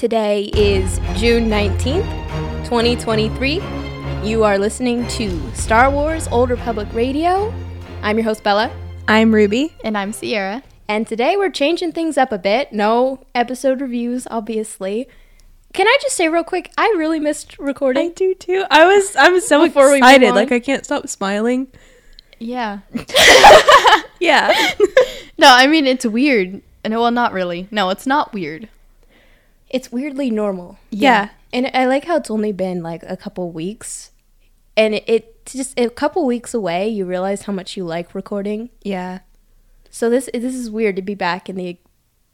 Today is June 19th, 2023. You are listening to Star Wars Old Republic Radio. I'm your host, Bella. I'm Ruby. And I'm Ceaira. And today we're changing things up a bit. No episode reviews, obviously. Can I just say real quick, I really missed recording. I do too. I was I'm so Before we move excited. Like I can't stop smiling. Yeah. Yeah. No, I mean it's weird. No, well, not really. No, it's not weird. It's weirdly normal. yeah. And I like how it's only been like a couple weeks. And it, it just a couple weeks away, you realize how much you like recording. Yeah. So this this is weird to be back in the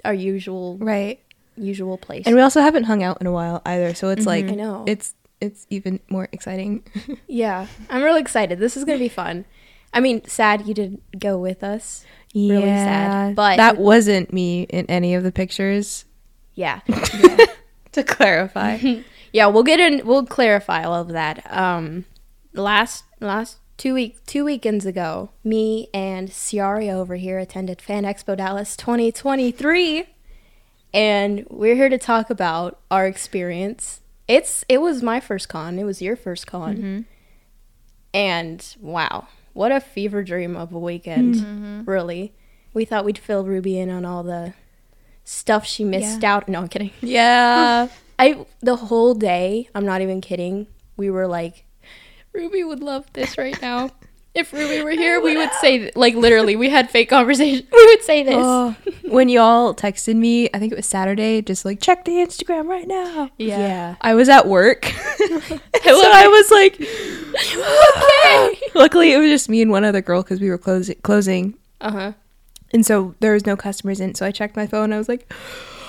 our usual Right. usual place. And we also haven't hung out in a while either, so it's like mm-hmm. I know. it's it's even more exciting. yeah, I'm really excited. This is gonna be fun. I mean, sad you didn't go with us. Really sad, but- that wasn't me in any of the pictures. Yeah, To clarify. yeah. We'll get in. We'll clarify all of that. Um, last last two week two weekends ago, me and Ceaira over here attended Fan Expo Dallas 2023, and we're here to talk about our experience. It's it was my first con. It was your first con, and wow, what a fever dream of a weekend! Really, we thought we'd fill Ruby in on all the stuff she missed out. No, I'm kidding. yeah. I the whole day, I'm not even kidding. We were like, Ruby would love this right now. If Ruby were here, we would say th- like literally, we had fake conversation. We would say this. Oh, when y'all texted me, I think it was Saturday, just like check the Instagram right now. yeah. I was at work. so I was like, okay. Luckily, it was just me and one other girl because we were closing. Closing, Uh huh. And so there was no customers in. So I checked my phone. I was like,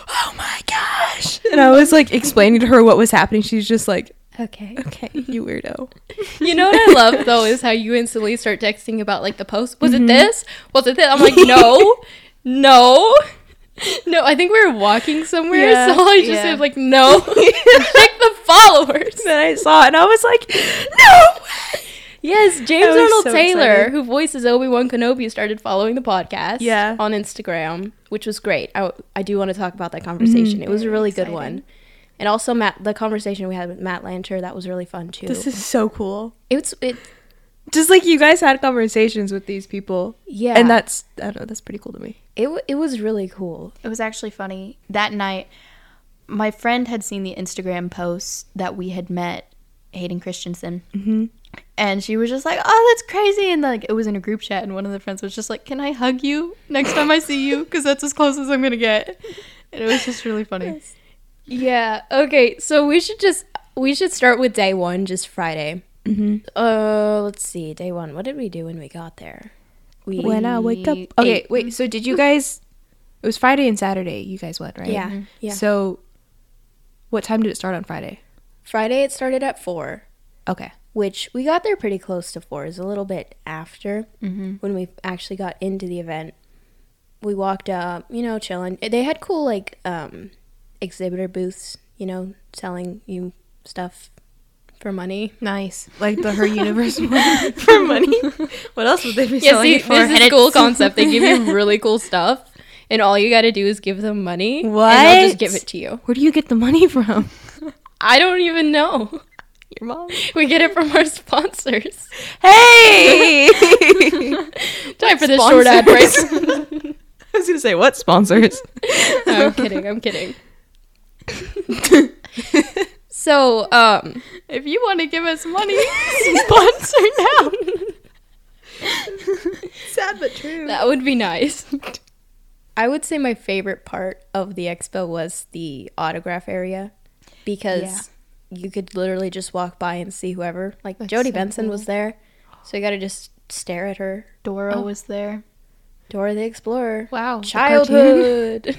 "Oh my gosh!" And I was like explaining to her what was happening. She's just like, Okay. "Okay, you weirdo." You know what I love though is how you instantly start texting about like the post. Was it mm-hmm. this? Was it this? I'm like, no, no, no. I think we were walking somewhere, Yeah. so I just Yeah. said like, no. Check the followers. then I saw it, and I was like, "No way!" Yes, James I was Arnold so Taylor, excited. who voices Obi Wan Kenobi, started following the podcast Yeah. on Instagram, which was great. I, I do want to talk about that conversation. it was a Very really good one. And also Matt, the conversation we had with Matt Lanter, that was really fun too. This is so cool. it's it Just like you guys had conversations with these people, yeah, and that's I don't know. That's pretty cool to me. it it was really cool. It was actually funny. That night, my friend had seen the Instagram post that we had met Hayden Christensen. Mm-hmm. And she was just like, oh, that's crazy. And like, it was in a group chat. And one of the friends was just like, can I hug you next time I see you? Because that's as close as I'm going to get. And it was just really funny. Yeah. Okay. So we should just we should start with day one, just Friday. Mm-hmm. Uh, let's see. Day one. What did we do when we got there? We When I wake up. Okay, ate. wait. So did you guys? It was Friday and Saturday. You guys went right? yeah yeah. So, what time did it start on Friday? Friday it started at four. Okay. Which we got there pretty close to four. Is a little bit after Mm-hmm. when we actually got into the event. We walked up, you know, chilling. They had cool like um, exhibitor booths, you know, selling you stuff for money. Nice. Like the Her Universe one for money. What else would they be Yeah, selling see, for? this is cool concept. They give you really cool stuff, and all you got to do is give them money, and they'll just give it to you. Where do you get the money from? I don't even know. Your mom. We get it from our sponsors. Hey! Time for this short ad break. I was gonna say what sponsors? No, I'm kidding. I'm kidding. so, um, If you want to give us money, sponsor now. Sad but true. that would be nice. I would say my favorite part of the expo was the autograph area because you could literally just walk by and see whoever. Like That's Jodi so Benson cool. was there, so you got to just stare at her. Dora Oh. was there. Dora the Explorer. Wow. childhood.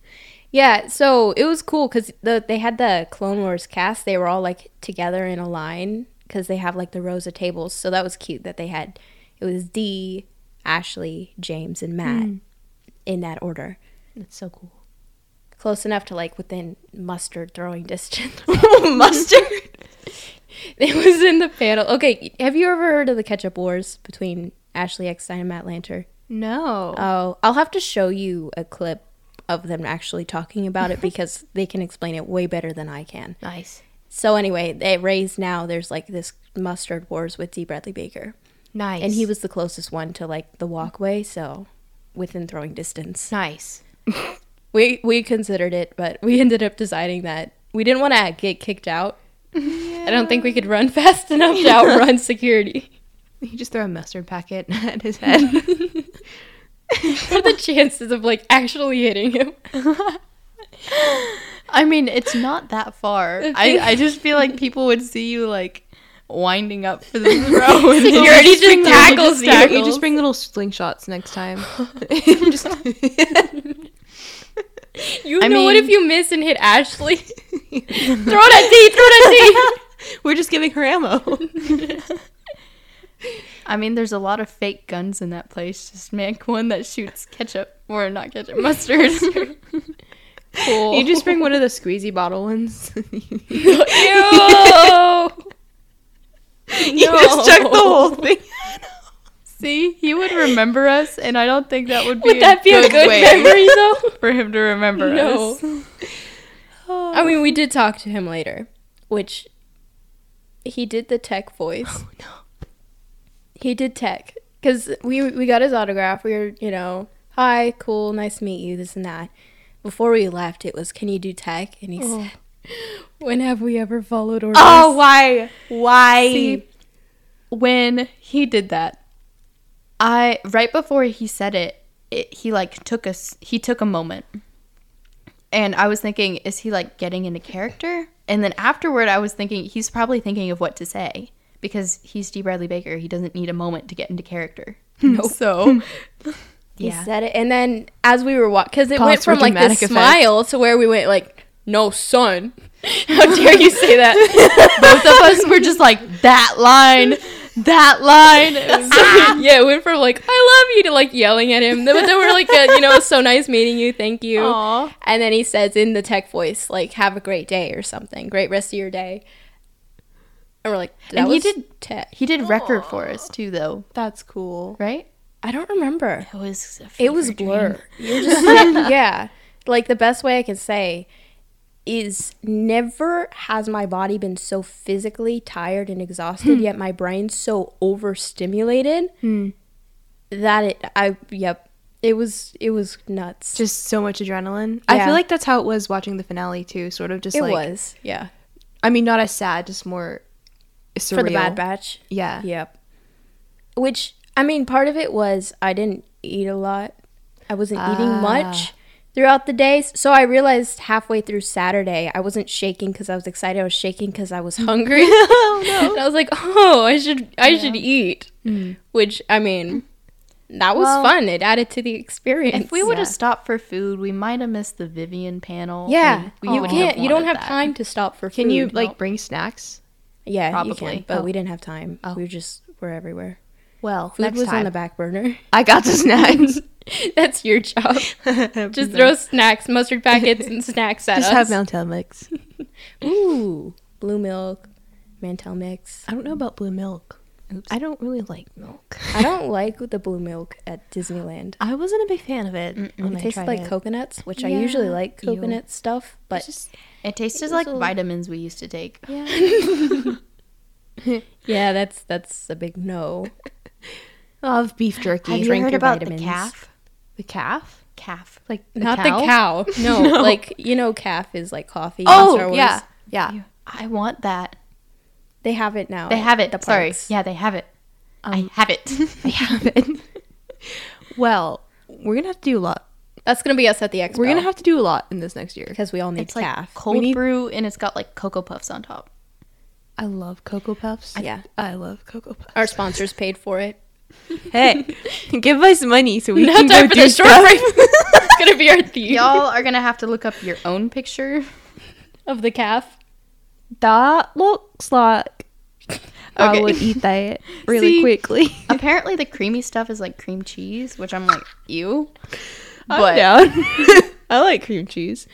yeah, so it was cool because the they had the Clone Wars cast. They were all like together in a line because they have like the rows of tables. So that was cute that they had. It was Dee, Ashley, James, and Matt hmm. in that order. That's so cool. Close enough to like within mustard throwing distance. Mustard. it was in the panel. Okay, have you ever heard of the Ketchup Wars between Ashley Eckstein and Matt Lanter? No. Oh, I'll have to show you a clip of them actually talking about it because they can explain it way better than I can. Nice. So anyway, they raised now there's like this mustard wars with Dee Bradley Baker, Nice. and he was the closest one to like the walkway, so within throwing distance. Nice. We we considered it, but we ended up deciding that we didn't want to get kicked out. I don't think we could run fast enough to outrun security. You just throw a mustard packet at his head. What are the chances of like actually hitting him? I mean, it's not that far. I, I just feel like people would see you like winding up for the throw. and Security just just tackles you. you just bring little slingshots next time. just You I know what if you miss and hit Ashley? throw that Dee, throw that We're just giving her ammo. I mean, there's a lot of fake guns in that place. Just make one that shoots ketchup or not ketchup, mustard. Cool. You just bring one of the squeezy bottle ones. Ew. You just chuck the whole thing. See, he would remember us, and I don't think that would be Would that be a good way memory though? for him to remember No. us. I mean, we did talk to him later, which he did the tech voice. Oh, no. He did tech because we we got his autograph. We were, you know, hi, cool, nice to meet you, this and that. Before we left, it was, can you do tech? And he oh. said, when have we ever followed orders? Oh, why? Why? See, when he did that, I right before he said it, it he like took us. He took a moment, and I was thinking, is he like getting into character? And then afterward, I was thinking he's probably thinking of what to say because he's Dee Bradley Baker. He doesn't need a moment to get into character. No. So, He yeah. said it, and then as we were walking, because it Pause went from like this effect. smile to where we went like, no son. How dare you say that? both of us were just like that line, that line. So, yeah, it went from like I love you to like yelling at him. But then we're like, uh, you know, so nice meeting you, thank you. Aw. And then he says in the tech voice, like, "Have a great day" or something. Great rest of your day. And we're like, that And he did- tech. He did record for us too, though, That's cool. right? I don't remember. It was. a It was fever dream. blur. You're just yeah, yeah. Like the best way I can say is never has my body been so physically tired and exhausted yet my brain's so overstimulated that it I yep it was it was nuts. Just so much adrenaline. I feel like that's how it was watching the finale too. Sort of just like it like was yeah I mean, not as sad, just more surreal. for the Bad Batch. Yeah. Yep. Which I mean, part of it was I didn't eat a lot. I wasn't eating Ah. much throughout the days. So I realized halfway through Saturday I wasn't shaking because I was excited. I was shaking because I was hungry. oh no. and I was like, oh, I should I should eat. Mm. Which I mean, that was Well, fun. It added to the experience. If we would have Yeah. stopped for food, we might have missed the Vivian panel. yeah, and we you can't. You don't have that. time to stop for. Food. Can you food. like bring snacks? Yeah, you Probably. can, but Oh. we didn't have time. Oh. We were just were everywhere. Well, Food next was time. on the back burner. I got the snacks. That's your job. Just throw snacks, mustard packets, and snacks at Just us. have Mountain mix. Ooh, blue milk, Mantel mix. I don't know about blue milk. Oops. I don't really like milk. I don't like the blue milk at Disneyland. I wasn't a big fan of it. when It I tastes tried like it. coconnuts, which I usually Yeah. like Ew. coconut stuff, but just It tasted It like was vitamins we used to take. yeah, that's that's a big no. I love beef jerky. Have you drink heard your about vitamins. the caf? The caf? Caf. Like Not the cow. No, No. like you know, caf is like coffee. Oh Star Wars. yeah, yeah. I want that. they have it now. They have it. The Sorry. Yeah, they have it. I Um, have it. I have it. well, we're gonna have to do a lot. that's gonna be us at the expo. We're gonna have to do a lot in this next year. because we all need it's like caf. cold need- brew and it's got like cocoa puffs on top. I love Cocoa Puffs. yeah, I love Cocoa Puffs. our sponsors paid for it. hey, give us money so we Not can time go for do the short stuff. break. it's gonna be our theme Y'all are gonna have to look up your own picture. of the caf. That looks like I Okay. would eat that really See? quickly. Apparently, the creamy stuff is like cream cheese, which I'm like, ew. I'm But down. I like cream cheese.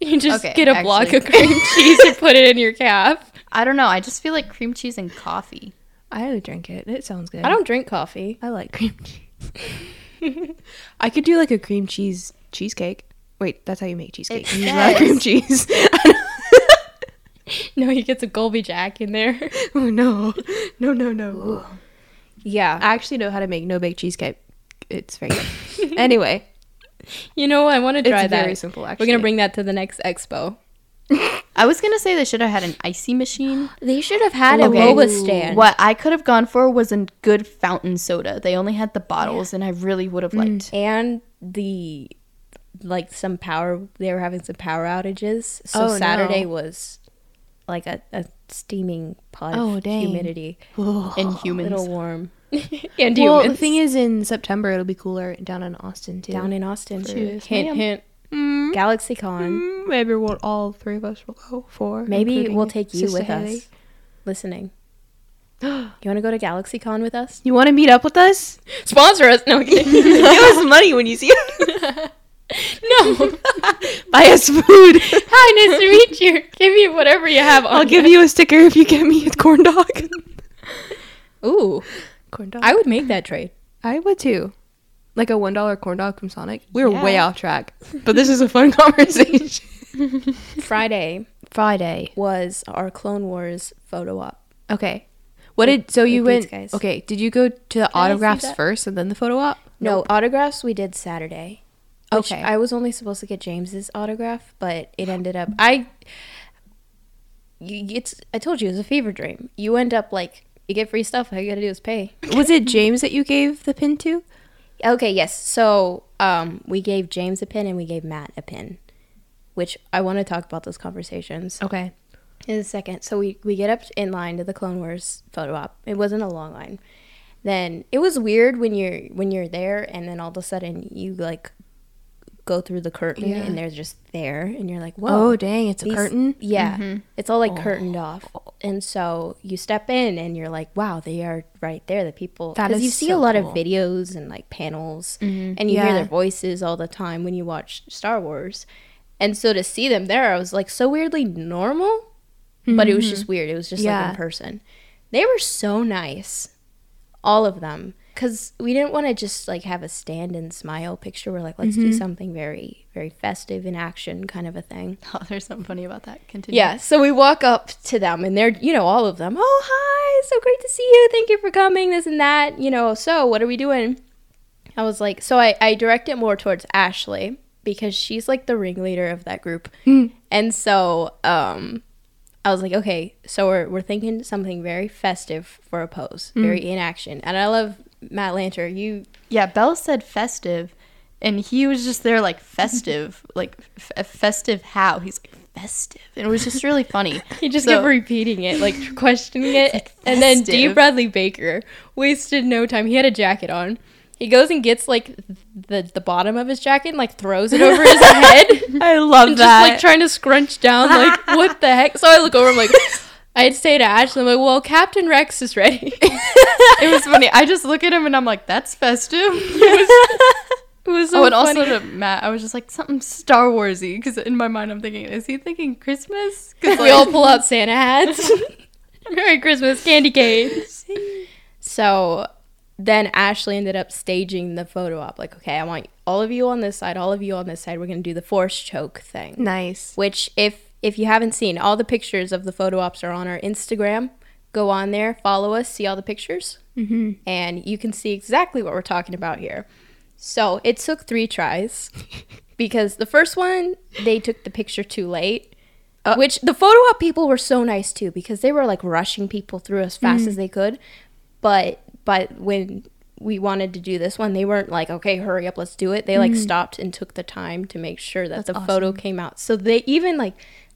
You just Okay, get a block actually- of cream cheese and put it in your caf. I don't know. I just feel like cream cheese and coffee. I would drink it. It sounds good. I don't drink coffee. I like cream cheese. I could do like a cream cheese cheesecake. Wait, that's how you make cheesecake. It You use a cream cheese. No, you get some Colby Jack in there. oh no, no, no, no. yeah. I actually know how to make no bake cheesecake. It's very good. anyway, You know, I want to it's try that. very simple. Actually, We're gonna bring that to the next expo. I was gonna say they should have had an icy machine. They should have had a Okay. boba stand. What I could have gone for was a good fountain soda. They only had the bottles, and I really would have mm. liked. And the like some power. They were having some power outages, so Oh, Saturday no. was like a, a steaming pot Oh, of dang. humidity, And a humans. little warm. and Well, humans the thing is, in September it'll be cooler down in Austin too. down in Austin. Cheers, hint, ma'am. hint. Mm, GalaxyCon. mm, maybe we'll all three of us will go for. Maybe we'll take you Sister with Haley. us, listening. You want to go to GalaxyCon with us? You want to meet up with us? Sponsor us? No. Give us money when you see us. no. Buy us food. Hi, nice to meet you. Give me whatever you have. On I'll give you a sticker if you get me a corn dog. Ooh, corn dog. I would make that trade. I would too. Like a one dollar corn dog from Sonic. We were way off track, but this is a fun conversation. Friday Friday. was our Clone Wars photo op. Okay. What did so you went? guys. Okay. Did you go to the I see autographs that? first and then the photo op? No, autographs we did Saturday. Which Okay. I was only supposed to get James's autograph, but it ended up I. You, it's I told you it was a fever dream. You end up like you get free stuff. All you gotta do is pay. Was it James that you gave the pin to? Okay, yes. So um, we gave James a pin and we gave Matt a pin, which I want to talk about those conversations Okay. in a second. So we, we get up in line to the Clone Wars photo op. It wasn't a long line. Then it was weird when you're when you're there and then all of a sudden you like go through the curtain Yeah. and they're just there and you're like, whoa. Oh dang! It's a these- curtain. Yeah, mm-hmm. it's all like oh. curtained off, and so you step in and you're like, "Wow, they are right there." The people because you see so a lot cool. of videos and like panels, mm-hmm. and you hear their voices all the time when you watch Star Wars, and so to see them there, I was like so weirdly normal, but it was mm-hmm. just weird. It was just like in person. They were so nice, all of them. Because we didn't want to just like have a stand and smile picture. We're like, let's do mm-hmm. something very, very festive in action, kind of a thing. Oh, there's something funny about that. Continue. Yeah, so we walk up to them and they're, you know, all of them, oh, hi, so great to see you. Thank you for coming, this and that. You know, so what are we doing? I was like, so I, I direct it more towards Ashley because she's like the ringleader of that group. Mm. And so um, I was like, okay, so we're, we're thinking something very festive for a pose, very mm. in action. And I love Matt Lanter. You, Yeah, Bell said festive, and he was just there like festive, like f- festive. How he's like festive, and it was just really funny. He just So- kept repeating it, like questioning it. like and then Dee Bradley Baker wasted no time. He had a jacket on. He goes and gets like the the bottom of his jacket and like throws it over his head. I love and just like trying to scrunch down, like what the heck? So I look over, I'm like, I'd say to Ashley, I'm like, well, Captain Rex is ready. it was funny. I just look at him and I'm like, "That's festive." It was so oh, and funny. also to Matt, I was just like something Star Warsy because in my mind I'm thinking, is he thinking Christmas? Because we all pull out Santa hats. Merry Christmas, candy canes. So then Ashley ended up staging the photo op. Like, okay, I want all of you on this side, all of you on this side. We're gonna do the force choke thing. nice. Which, if if you haven't seen, all the pictures of the photo ops are on our Instagram. Go on there, follow us, see all the pictures, mm-hmm. and you can see exactly what we're talking about here. So it took three tries because the first one they took the picture too late. Uh, which the photo op people were so nice too because they were like rushing people through as fast Mm. as they could. But but when we wanted to do this one, they weren't like, okay, hurry up, let's do it. They like stopped and took the time to make sure that. That's the photo came out. So they even like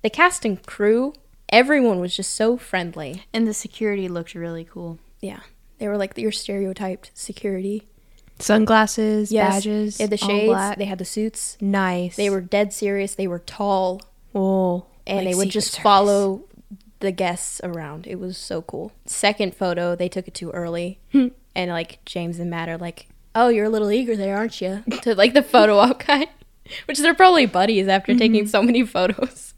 the cast and crew, everyone was just so friendly. and the security looked really cool. Yeah. They were like your stereotyped security. Sunglasses, Yes. badges, They had the all shades, black. they had the suits. nice. They were dead serious. They were tall. oh, and like they would just Service. follow the guests around. It was so cool. Second photo, they took it too early, Hmm. and like James and Matt are like, "Oh, you're a little eager there, aren't you?" to like the photo op guy, which they're probably buddies after taking Mm-hmm. so many photos.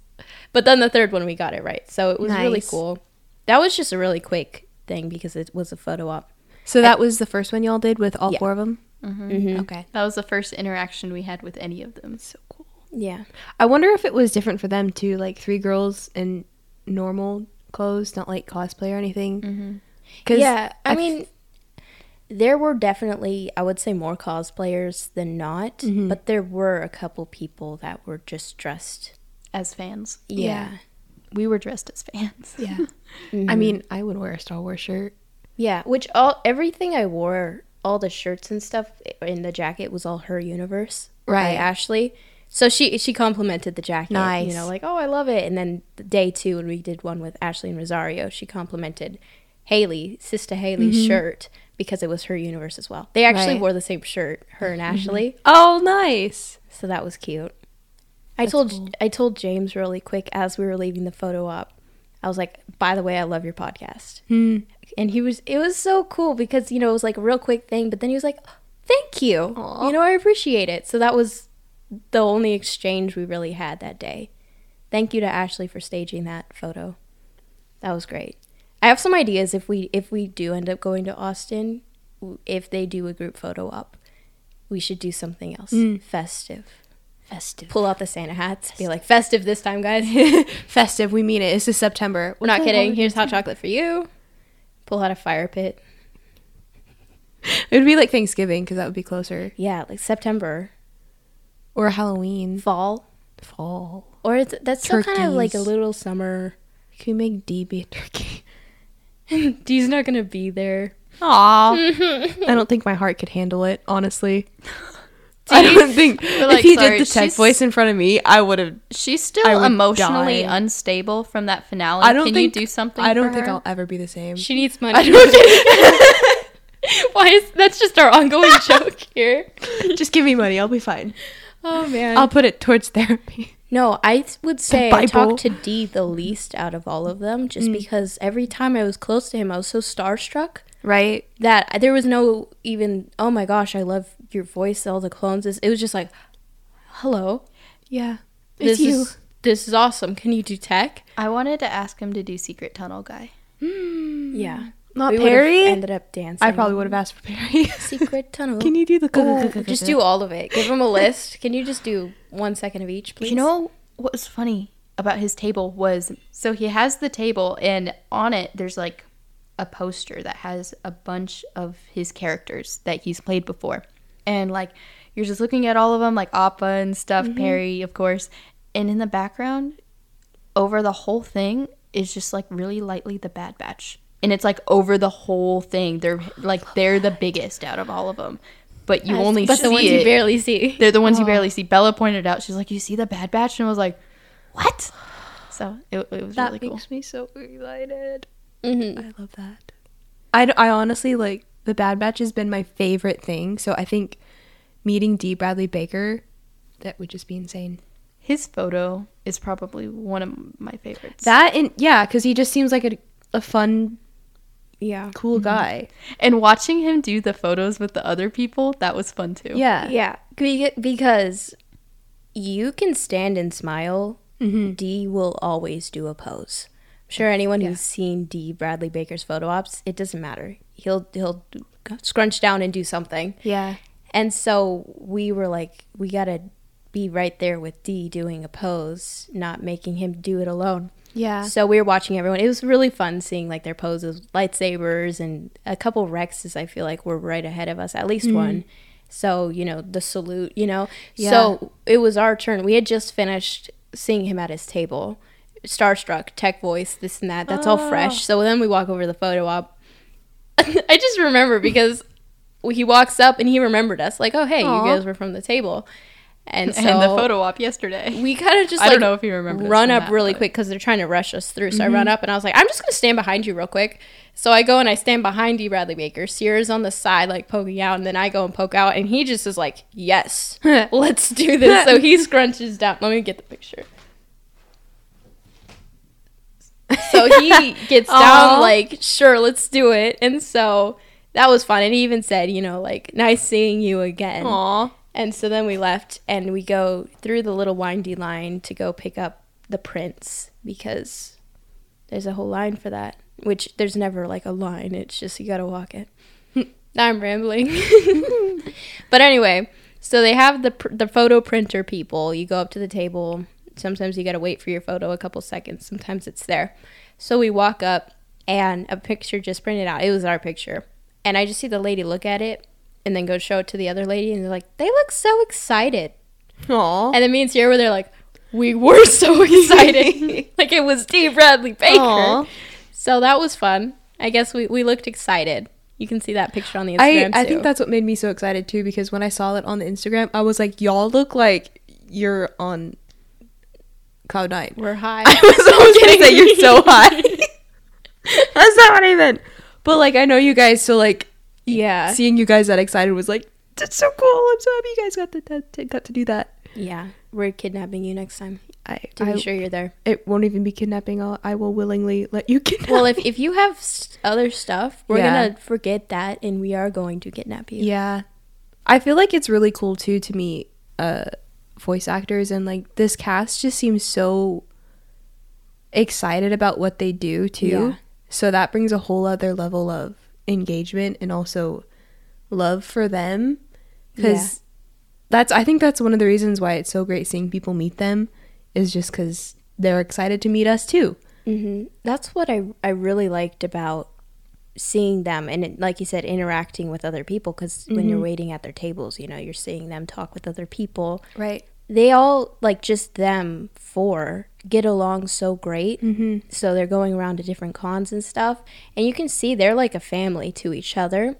But then the third one we got it right, so it was really cool. That was just a really quick thing because it was a photo op. So that was the first one y'all did with all Yeah. four of them. Mhm. Okay. That was the first interaction we had with any of them. So cool. Yeah. I wonder if it was different for them too, like three girls in normal clothes, not like cosplay or anything. Mm-hmm. Cause yeah, I mean, there were definitely, I would say, more cosplayers than not, Mhm. but there were a couple people that were just dressed. As fans, Yeah. we were dressed as fans. yeah. Mhm. I mean, I would wear a Star Wars shirt. yeah, which all everything I wore, all the shirts and stuff in the jacket was all her universe, by Right. Ashley. So she she complimented the jacket, Nice. You know, like oh I love it. And then day two when we did one with Ashley and Rosario, she complimented Haley, Sister Haley's shirt because it was her universe as well. They actually Right. wore the same shirt, her and Ashley. Oh, nice. So that was cute. I That's told cool. I told James really quick as we were leaving the photo op. I was like, "By the way, I love your podcast." Hmm. And he was it was so cool because, you know, it was like a real quick thing, but then he was like, "Thank you." Aw. You know, I appreciate it. So that was the only exchange we really had that day. Thank you to Ashley for staging that photo. That was great. I have some ideas if we if we do end up going to Austin, if they do a group photo op, we should do something else Mm. festive Festive. pull out the Santa hats, be like festive this time, guys. Festive. We mean it. It's is September. We're not kidding. Here's hot chocolate for you. Pull out a fire pit. It would be like Thanksgiving because that would be closer, Yeah, like September, or Halloween, fall, fall. or it's, that's still kind of like a little summer. Can we make Dee be a turkey? Dee's not gonna be there. Aw. I don't think my heart could handle it, honestly. I don't think like, if he sorry, did the tech voice in front of me, I would have. She's still emotionally die. unstable from that finale. I don't Can think you do something? I don't for think her? I'll ever be the same. She needs money. I don't Why is that's just our ongoing joke here? Just give me money. I'll be fine. Oh man. I'll put it towards therapy. No, I would say I talked to Dee the least out of all of them, just Mm. because every time I was close to him, I was so starstruck. Right? that there was no even oh my gosh i love your voice all the clones it was just like hello Yeah. this It's you. is this is awesome can you do tech I wanted to ask him to do Secret Tunnel Guy. Hmm. yeah Not We would've Perry. ended up dancing I probably would have asked for Perry. secret tunnel Can you do the? Ooh, just do all of it give him a list can you just do one second of each please You know what was funny about his table was so he has the table and on it there's like a poster that has a bunch of his characters that he's played before. And like you're just looking at all of them like Appa and stuff, mm-hmm. Perry of course. And in the background over the whole thing is just like really lightly the Bad Batch. And it's like over the whole thing. They're oh like they're the biggest out of all of them. But you only but see the ones it. you barely see They're the ones you barely oh. see. Bella pointed out. She's like, "You see the Bad Batch?" And I was like, "What?" So it, it was That really cool. makes me so excited. Mhm. I love that. I, I honestly like the Bad Batch has been my favorite thing. So I think meeting Dee Bradley Baker, that would just be insane. His photo is probably one of my favorites. That and yeah, because he just seems like a, a fun, yeah cool guy. and watching him do the photos with the other people, that was fun too. Yeah. yeah Be- because you can stand and smile Mm-hmm. Dee will always do a pose. Sure anyone Yeah. who's seen Dee Bradley Baker's photo ops, it doesn't matter. He'll he'll scrunch down and do something. Yeah. And so we were like, we gotta be right there with Dee doing a pose, not making him do it alone. Yeah. So we were watching everyone. It was really fun seeing like their poses, lightsabers, and a couple Rexes. I feel like were right ahead of us, at least mm-hmm. one. So you know the salute, you know. Yeah. So it was our turn. We had just finished seeing him at his table, starstruck, tech voice, this and that. That's all ah. fresh. So then we walk over to the photo op. I just remember because he walks up and he remembered us, like, "Oh hey, Aw. you guys were from the table." And so and the photo op yesterday. we kind of just I like don't know if you remember run up that, really but- quick because they're trying to rush us through. So I run mm-hmm. up and I was like, I'm just gonna stand behind you real quick. So I go and I stand behind Dee Bradley Baker. Ceaira's on the side like poking out, and then I go and poke out, and he just is like, Yes, let's do this. So he scrunches down. Let me get the picture. So he gets down like, sure, let's do it. And so that was fun. And he even said, you know, like, nice seeing you again. Aw. And so then we left and we go through the little windy line to go pick up the prints because there's a whole line for that. Which there's never like a line. It's just you gotta walk it. I'm rambling. but anyway, so they have the pr- the photo printer people. You go up to the table. Sometimes you got to wait for your photo a couple seconds. Sometimes it's there. So we walk up and a picture just printed out. It was our picture. And I just see the lady look at it and then go show it to the other lady and they're like, "They look so excited." Aw. And then me and Ceaira were there like, "We were so excited." like it was Steve Bradley Baker. Aw. So that was fun. I guess we, we looked excited. You can see that picture on the I, Instagram I too. think that's what made me so excited too because when I saw it on the Instagram, I was like, y'all look like you're on cloud nine. we're high. I was almost gonna say you're so high. That's not what I meant. But like, I know you guys, so like, yeah. seeing you guys that excited was like, that's so cool. I'm so happy you guys got to, to got to do that. Yeah. We're kidnapping you next time I, to I be sure you're there. it won't even be kidnapping. I'll, I will willingly let you kidnap. Well, if, if you have s- other stuff, we're Yeah. going to forget that and we are going to kidnap you. Yeah. I feel like it's really cool too to meet uh voice actors and like this cast just seems so excited about what they do too. Yeah. So that brings a whole other level of engagement and also love for them cuz that's I think that's one of the reasons why it's so great seeing people meet them is just cuz they're excited to meet us too. hmm That's what I, I really liked about seeing them and it, like you said interacting with other people because when you're waiting at their tables you know you're seeing them talk with other people Right. They all like just them four get along so great Mhm. so they're going around to different cons and stuff and you can see they're like a family to each other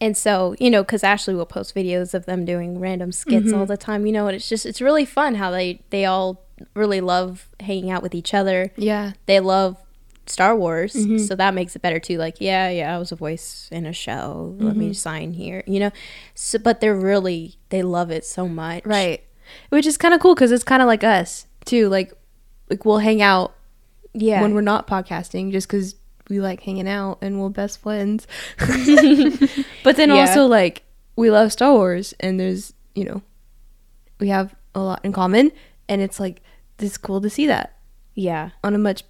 and so you know because ashley will post videos of them doing random skits all mm-hmm. the time you know and it's just it's really fun how they they all really love hanging out with each other Yeah. they love Star Wars, mm-hmm. so that makes it better too. Like, yeah, yeah, I was a voice in a show. Let me mm-hmm. sign here, you know. So, but they're really they love it so much, Right. Which is kind of cool cuz it's kind of like us too. Like like we'll hang out Yeah, when we're not podcasting just because we like hanging out and we're best friends. but then Yeah. also like we love Star Wars and there's you know we have a lot in common and it's like it's cool to see that yeah, on a much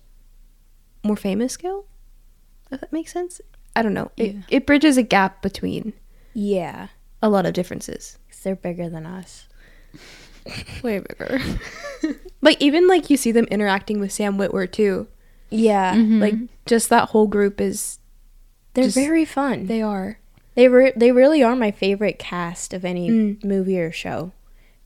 more famous scale. If that makes sense. I don't know. It Yeah. it bridges a gap between yeah. a lot of differences. 'Cause they're bigger than us. Way bigger. like even like you see them interacting with Sam Witwer too. Yeah, Like just that whole group is they're just- very fun. they are. They re- they really are my favorite cast of any Mm. movie or show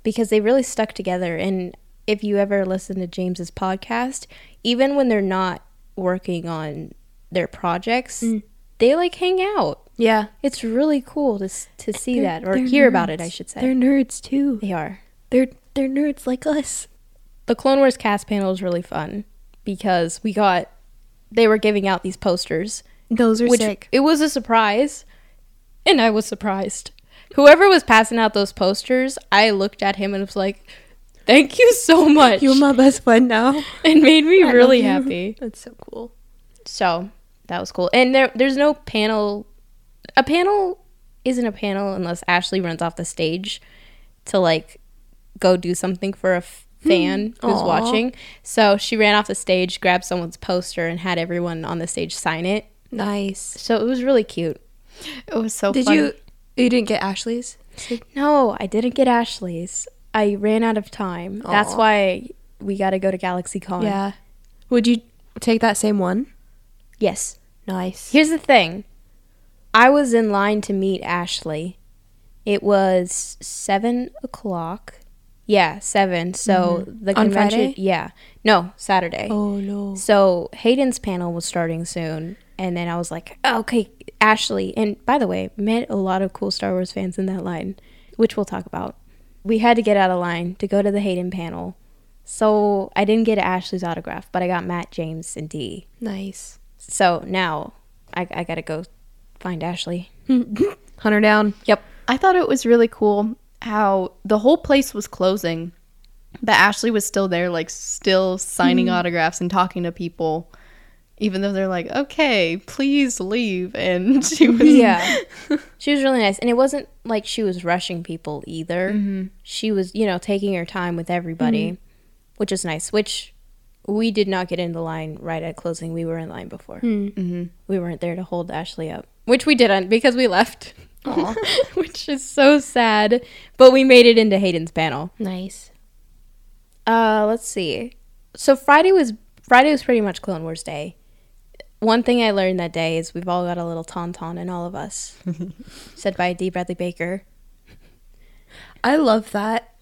because they really stuck together. And if you ever listen to James's podcast, even when they're not working on their projects, Mm. they like hang out. Yeah. It's really cool to to see They're- that or they're hear about it. I should say They're nerds too. they are. They're they're nerds like us. The Clone Wars cast panel was really fun because we got they were giving out these posters Those are which sick. it was a surprise and i was surprised whoever was passing out those posters i looked at him and was like thank you so much You're my best friend now. it made me I really happy That's so cool. so that was cool and there there's no panel a panel isn't a panel unless ashley runs off the stage to like go do something for a f- fan who's Aw. watching so she ran off the stage grabbed someone's poster and had everyone on the stage sign it Nice. so it was really cute It was so Did fun. you you didn't get Ashley's? No, I didn't get Ashley's. I ran out of time. That's why we got to go to GalaxyCon. Yeah. Would you take that same one? Yes. Nice. Here's the thing. I was in line to meet Ashley. It was seven o'clock. Yeah, seven. So the Mm-hmm. On convention. Friday? Yeah. No, Saturday. Oh no. So Hayden's panel was starting soon, and then I was like, oh, okay, Ashley. And by the way, met a lot of cool Star Wars fans in that line, which we'll talk about. We had to get out of line to go to the Hayden panel, so I didn't get Ashley's autograph, but I got Matt, James, and Dee. Nice. So now I, I gotta go find Ashley. Hunter down. Yep. I thought it was really cool how the whole place was closing, but Ashley was still there, like still signing mm-hmm. autographs and talking to people, even though they're like, "Okay, please leave," and she was Yeah. she was really nice. And it wasn't like she was rushing people either. Mm-hmm. She was, you know, taking her time with everybody, mm-hmm. which is nice. Which we did not get in the line right at closing. We were in line before. Mhm. We weren't there to hold Ashley up. which we didn't because we left, which is so sad. But we made it into Hayden's panel. Nice. Uh, let's see. So Friday was Friday was pretty much Clone Wars Day. One thing I learned that day is we've all got a little tauntaun in all of us, said by Dee Bradley Baker. I love that.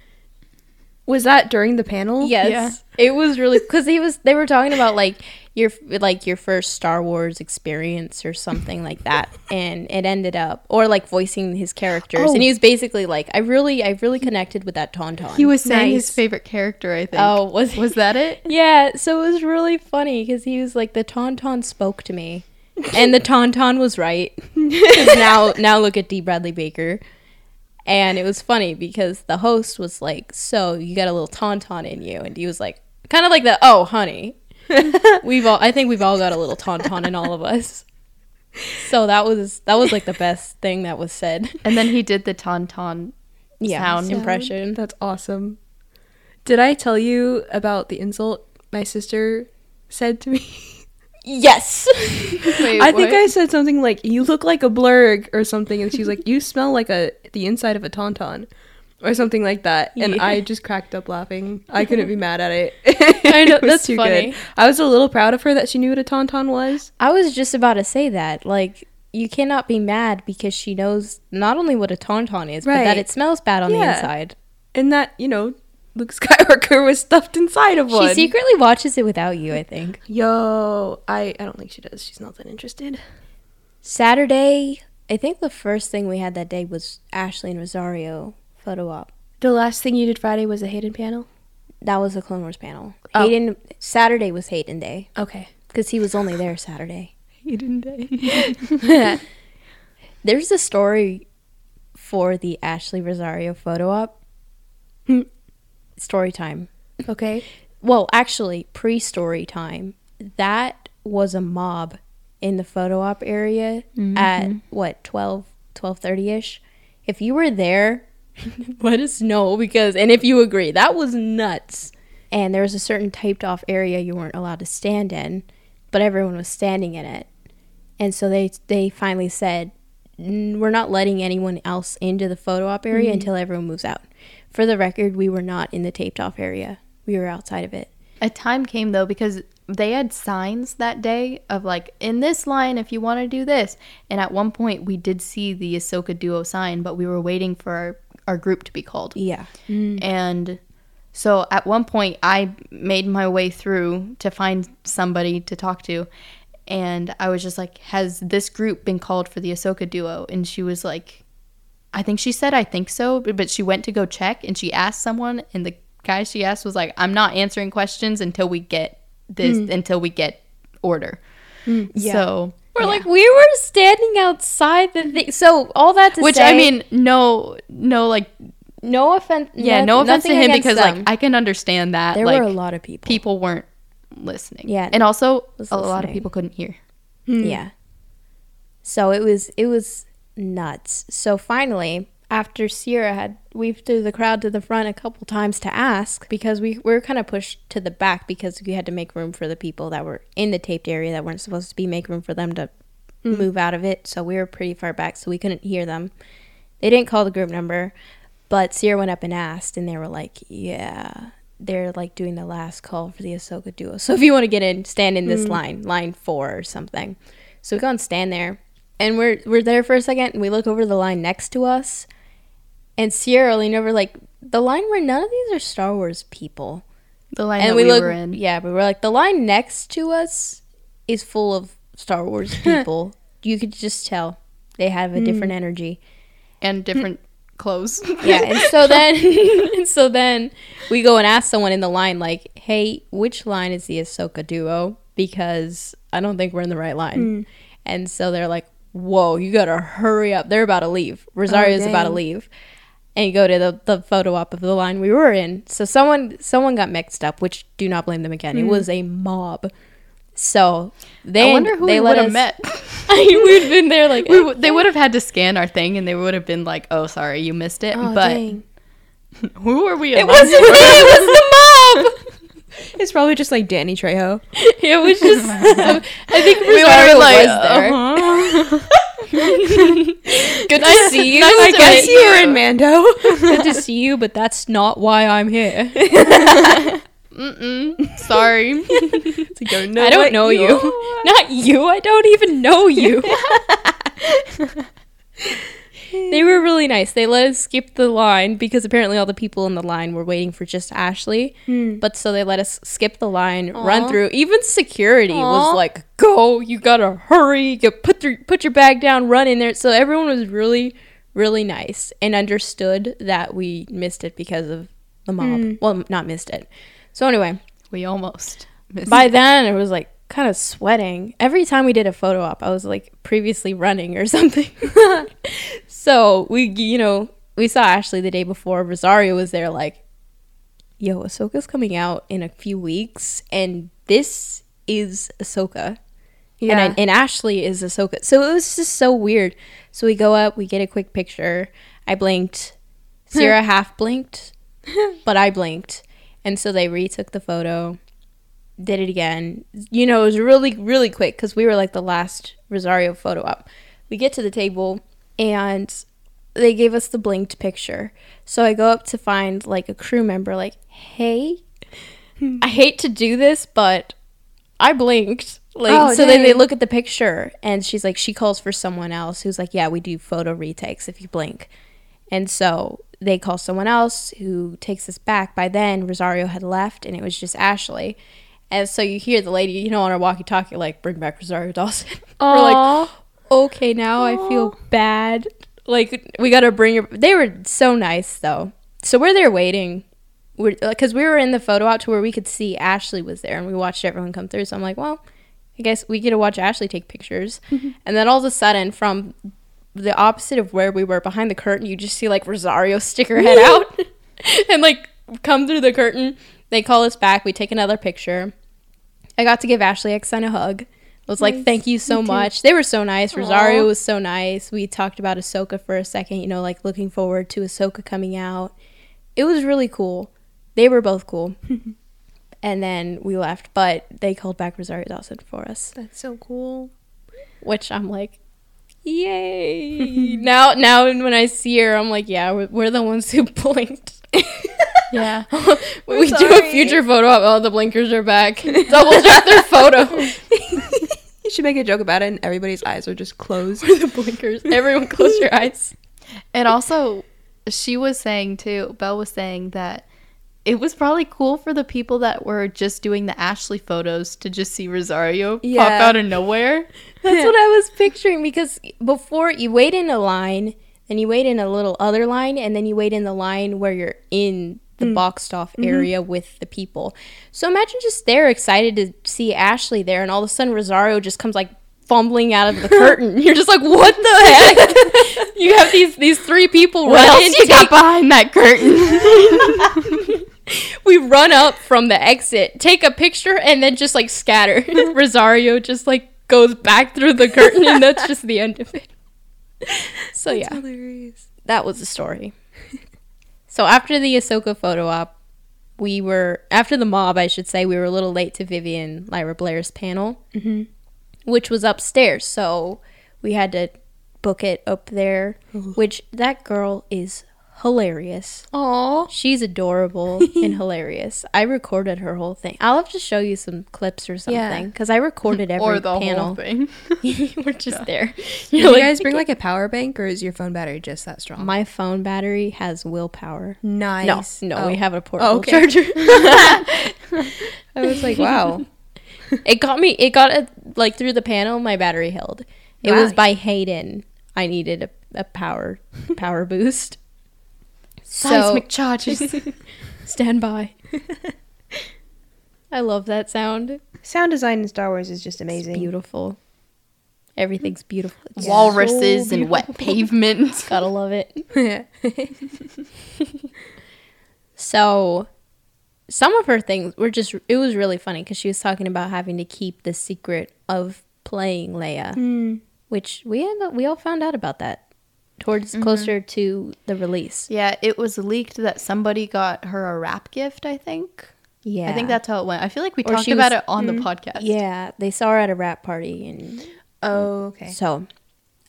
Was that during the panel? Yes, it was really because he was. They were talking about like your like your first Star Wars experience or something like that, and it ended up or like voicing his characters, Oh. and he oh. was basically like, I really, I really connected with that tauntaun. He was saying his favorite character, I think. Oh, was was that it? Yeah, so it was really funny because he was like, the tauntaun spoke to me, and the tauntaun was right. now, now look at Dee Bradley Baker, and it was funny because the host was like, "So you got a little tauntaun in you," and he was like, kind of like the, "Oh, honey, we've all, I think we've all got a little tauntaun in all of us." So that was that was like the best thing that was said. And then he did the tauntaun Yeah, sound. impression. That's awesome. Did I tell you about the insult my sister said to me? Yes. Wait, I think what? I said something like "you look like a blurg" or something, and she's like "you smell like a the inside of a tauntaun." Or something like that, and Yeah. I just cracked up laughing. I couldn't be mad at it. I know, It that's too funny. I was a little proud of her that she knew what a tauntaun was. I was just about to say that. Like, you cannot be mad because she knows not only what a tauntaun is, but that it smells bad on the inside. and that you know Luke Skywalker was stuffed inside of one. She secretly watches it without you, I think. Yo, I I don't think she does. She's not that interested. Saturday, I think the first thing we had that day was Ashley and Rosario photo op. The last thing you did Friday was a Hayden panel. That was a Clone Wars panel. Oh. Hayden Saturday was Hayden Day Okay. because he was only there Saturday. Hayden Day. There's a story for the Ashley Rosario photo op. Hmm. Story time. Okay. well actually pre-story time that was a mob in the photo op area at mm-hmm. what 12 12:30ish if you were there let us know because and if you agree that was nuts and there was a certain taped off area you weren't allowed to stand in but everyone was standing in it and so they they finally said "N- we're not letting anyone else into the photo op area mm-hmm. until everyone moves out for the record we were not in the taped off area we were outside of it A time came though because they had signs that day of like in this line if you want to do this. And at one point we did see the Ahsoka duo sign, but we were waiting for our, our group to be called. yeah mm. And so at one point I made my way through to find somebody to talk to. And I was just like, Has this group been called for the Ahsoka duo? And she was like, I think she said, I think so. But but she went to go check and she asked someone, and the guy she asked was like, I'm not answering questions until we get this, hmm. until we get order. Hmm, yeah. So, We're like we were standing outside the thing. So all that to which say, I mean, no, no, like, no offense. yeah, no offense to him because, them. like, I can understand that. there like, were a lot of people. people weren't listening. Yeah, and also was a lot of people couldn't hear. Hmm. Yeah. So it was it was nuts. So finally, after Ceaira had weaved through the crowd to the front a couple times to ask, because we were kind of pushed to the back because we had to make room for the people that were in the taped area that weren't supposed to be, make room for them to hmm. move out of it. So we were pretty far back, so we couldn't hear them. They didn't call the group number, but Ceaira went up and asked, and they were like, "Yeah." They're like doing the last call for the Ahsoka duo. So if you want to get in, stand in this mm. line, line four or something. So we go and stand there, and we're we're there for a second, and we look over the line next to us, and Ceaira leaned over like the line where none of these are Star Wars people, The line and that we, we, look were in. yeah, but we're like the line next to us is full of Star Wars people. you could just tell they have a hmm. different energy. and different clothes. Yeah, and so then and so then we go and ask someone in the line like, "Hey, which line is the Ahsoka duo?" Because I don't think we're in the right line. Hmm. And so they're like, "Whoa, you gotta hurry up! They're about to leave. Oh, Rosario's about to leave." And you go to the, the photo op of the line we were in. So someone someone got mixed up, which do not blame them again. It hmm. was a mob. So they I wonder who they we let would have us- met. We'd been there like we, w- they would have had to scan our thing, and they would have been like, "Oh, sorry, you missed it." Oh, but dang. who are we? it wasn't me. It was the mob. It's probably just like Danny Trejo. It was just. I think We would have like, was there. "Uh-huh." Good to see you. I but- guess you were in Mando. Good to see you, but that's not why I'm here. Mm-mm. Sorry. don't I don't know you. Not you. I don't even know you. they were really nice. They let us skip the line because apparently all the people in the line were waiting for just Ashley. But so they let us skip the line, run through. Even security was like, "Go! You gotta hurry! You put your put your bag down, run in there." So everyone was really, really nice and understood that we missed it because of the mob. Well, not missed it. So anyway, we almost missed by it. then it was like kind of sweating. Every time we did a photo op i was like previously running or something. So we you know we saw ashley the day before. Rosario was there like yo ahsoka's coming out in a few weeks and this is ahsoka. Yeah. and, and ashley is ahsoka. So it was just so weird. So we go up we get a quick picture. I blinked. Ceaira half blinked but I blinked. And so they retook the photo, did it again. You know, it was really, really quick because we were like the last Rosario photo up. We get to the table and they gave us the blinked picture. So I go up to find like a crew member, like, hey, I hate to do this, but I blinked. Like, Oh, so then they look at the picture and she's like, she calls for someone else who's like, yeah, we do photo retakes if you blink. And so they call someone else who takes us back. By then, Rosario had left and it was just Ashley. And so you hear the lady, you know, on her walkie talkie, like, bring back Rosario Dawson. We're like, okay, now I feel bad. Like, we got to bring her. They were so nice, though. So we're there waiting. Because uh, we were in the photo out to where we could see Ashley was there and we watched everyone come through. So I'm like, well, I guess we get to watch Ashley take pictures. and then all of a sudden, from the opposite of where we were behind the curtain, you just see like Rosario stick her head out and like come through the curtain. They call us back. We take another picture. I got to give Ashley Eckstein a hug. I was like, thank you so Me too. much. They were so nice. Rosario Aw. was so nice. We talked about Ahsoka for a second, you know, like looking forward to Ahsoka coming out. It was really cool. They were both cool. and then we left, but they called back Rosario Dawson for us That's so cool. which I'm like, yay! now, now when I see her, I'm like, yeah, we're, we're the ones who blinked. Yeah. we do a future photo op, oh, the blinkers are back. Double check their photo. You should make a joke about it, and everybody's eyes are just closed. the blinkers. Everyone, close your eyes. And also, she was saying too, Belle was saying that it was probably cool for the people that were just doing the Ashley photos to just see Rosario pop out of nowhere. That's what I was picturing because before you wait in a line, then you wait in a little other line, and then you wait in the line where you're in the mm. boxed off mm-hmm. area with the people. So imagine just they're excited to see Ashley there, and all of a sudden Rosario just comes like fumbling out of the curtain. You're just like, what the heck? you have these these three people What else you got behind that curtain? we run up from the exit, take a picture, and then just like scatter. Rosario just like goes back through the curtain, and that's just the end of it. So yeah, hilarious. that was the story. so after the Ahsoka photo op, we were after the mob, I should say, we were a little late to Vivian Lyra Blair's panel, Mhm. which was upstairs. So we had to book it up there. Which that girl is hilarious. Aw. She's adorable and hilarious. I recorded her whole thing. I'll have to show you some clips or something because I recorded every or the panel. whole thing. We're just there. Do You're like, guys bring like a power bank, or is your phone battery just that strong? my phone battery has willpower. nice. No, no, Oh. we have a portable oh, okay. charger. I was like, wow. it got me. It got a, like through the panel. My battery held. It Wow. was by Hayden. I needed a, a power power boost. So Seismic charges. stand by. I love that sound. Sound design in Star Wars is just It's amazing. beautiful. Everything's beautiful. It's Walruses so and wet beautiful. pavement. Gotta love it. So, some of her things were just, it was really funny because she was talking about having to keep the secret of playing Leia, Hmm. which we had, we all found out about that towards Mm-hmm. closer to the release. Yeah, it was leaked that somebody got her a wrap gift, I think. Yeah. I think that's how it went. I feel like we Or talked she about was- it on the podcast. Yeah, they saw her at a rap party and oh, okay. So,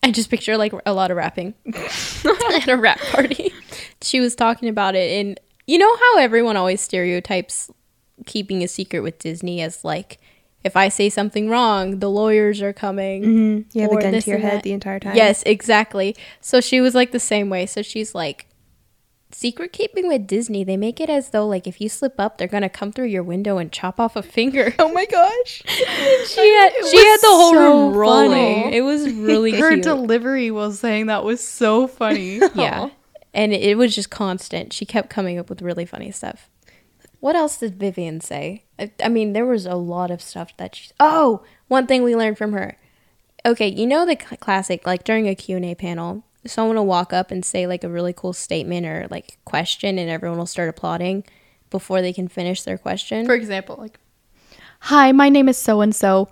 I just picture like a lot of rapping at a rap party. She was talking about it, and you know how everyone always stereotypes keeping a secret with Disney as like, if I say something wrong, the lawyers are coming. Mm-hmm. You have a gun to your head that. the entire time. Yes, exactly. So she was like the same way. So she's like, secret keeping with Disney, they make it as though like if you slip up, they're gonna come through your window and chop off a finger. Oh my gosh. she had she had the whole so room rolling. funny. It was really Her cute. delivery was saying that was so funny. yeah, and it, it was just constant. She kept coming up with really funny stuff. What else did Vivian say? I, I mean, there was a lot of stuff that she. Oh, one thing we learned from her. Okay, you know the classic like during a Q&A panel, someone will walk up and say like a really cool statement or like question and everyone will start applauding before they can finish their question. For example, like, "Hi, my name is so and so."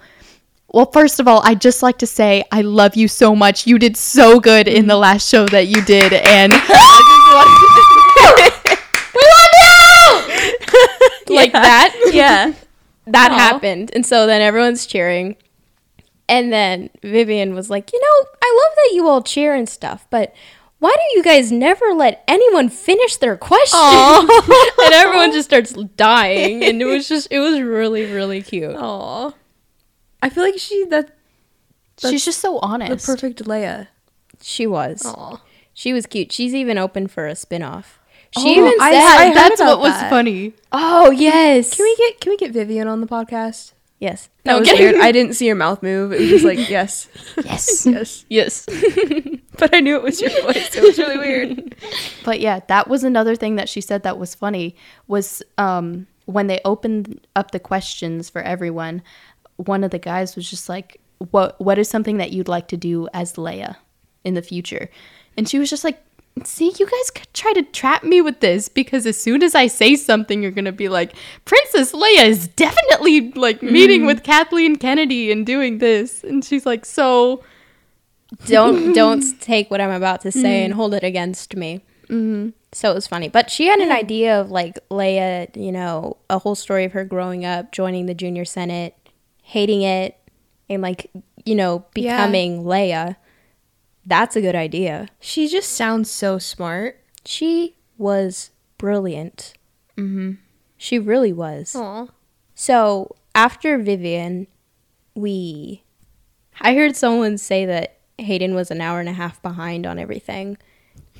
Well, first of all, I'd just like to say I love you so much. You did so good in the last show that you did, and like that. Yeah. that Aw. happened. And so then everyone's cheering. And then Vivian was like, You know, I love that you all cheer and stuff, but why do you guys never let anyone finish their question? and everyone just starts dying. And it was just, it was really, really cute. Aw. I feel like she that she's just so honest. the perfect Leia. She was. Aw. She was cute. She's even open for a spin off. She Oh, even said, I heard That's about what was that. funny. Oh, yes. Can we get can we get Vivian on the podcast? Yes. That No, was get- weird. I didn't see your mouth move. It was just like yes, Yes. yes. Yes. But I knew it was your voice. It was really weird. But yeah, that was another thing that she said that was funny was um, when they opened up the questions for everyone. One of the guys was just like, "What What is something that you'd like to do as Leia in the future?" And she was just like, "See, you guys could try to trap me with this because as soon as I say something, you're gonna be like, Princess Leia is definitely like meeting with Kathleen Kennedy and doing this." And she's like, "So." don't don't take what I'm about to say and hold it against me. Mm-hmm. So it was funny, but she had an idea of like Leia, you know, a whole story of her growing up, joining the junior senate, hating it, and like you know Yeah. becoming Leia. That's a good idea. She just sounds so smart. She was brilliant. Mm-hmm. She really was. Aw. So after Vivian, we. I heard someone say that Hayden was an hour and a half behind on everything.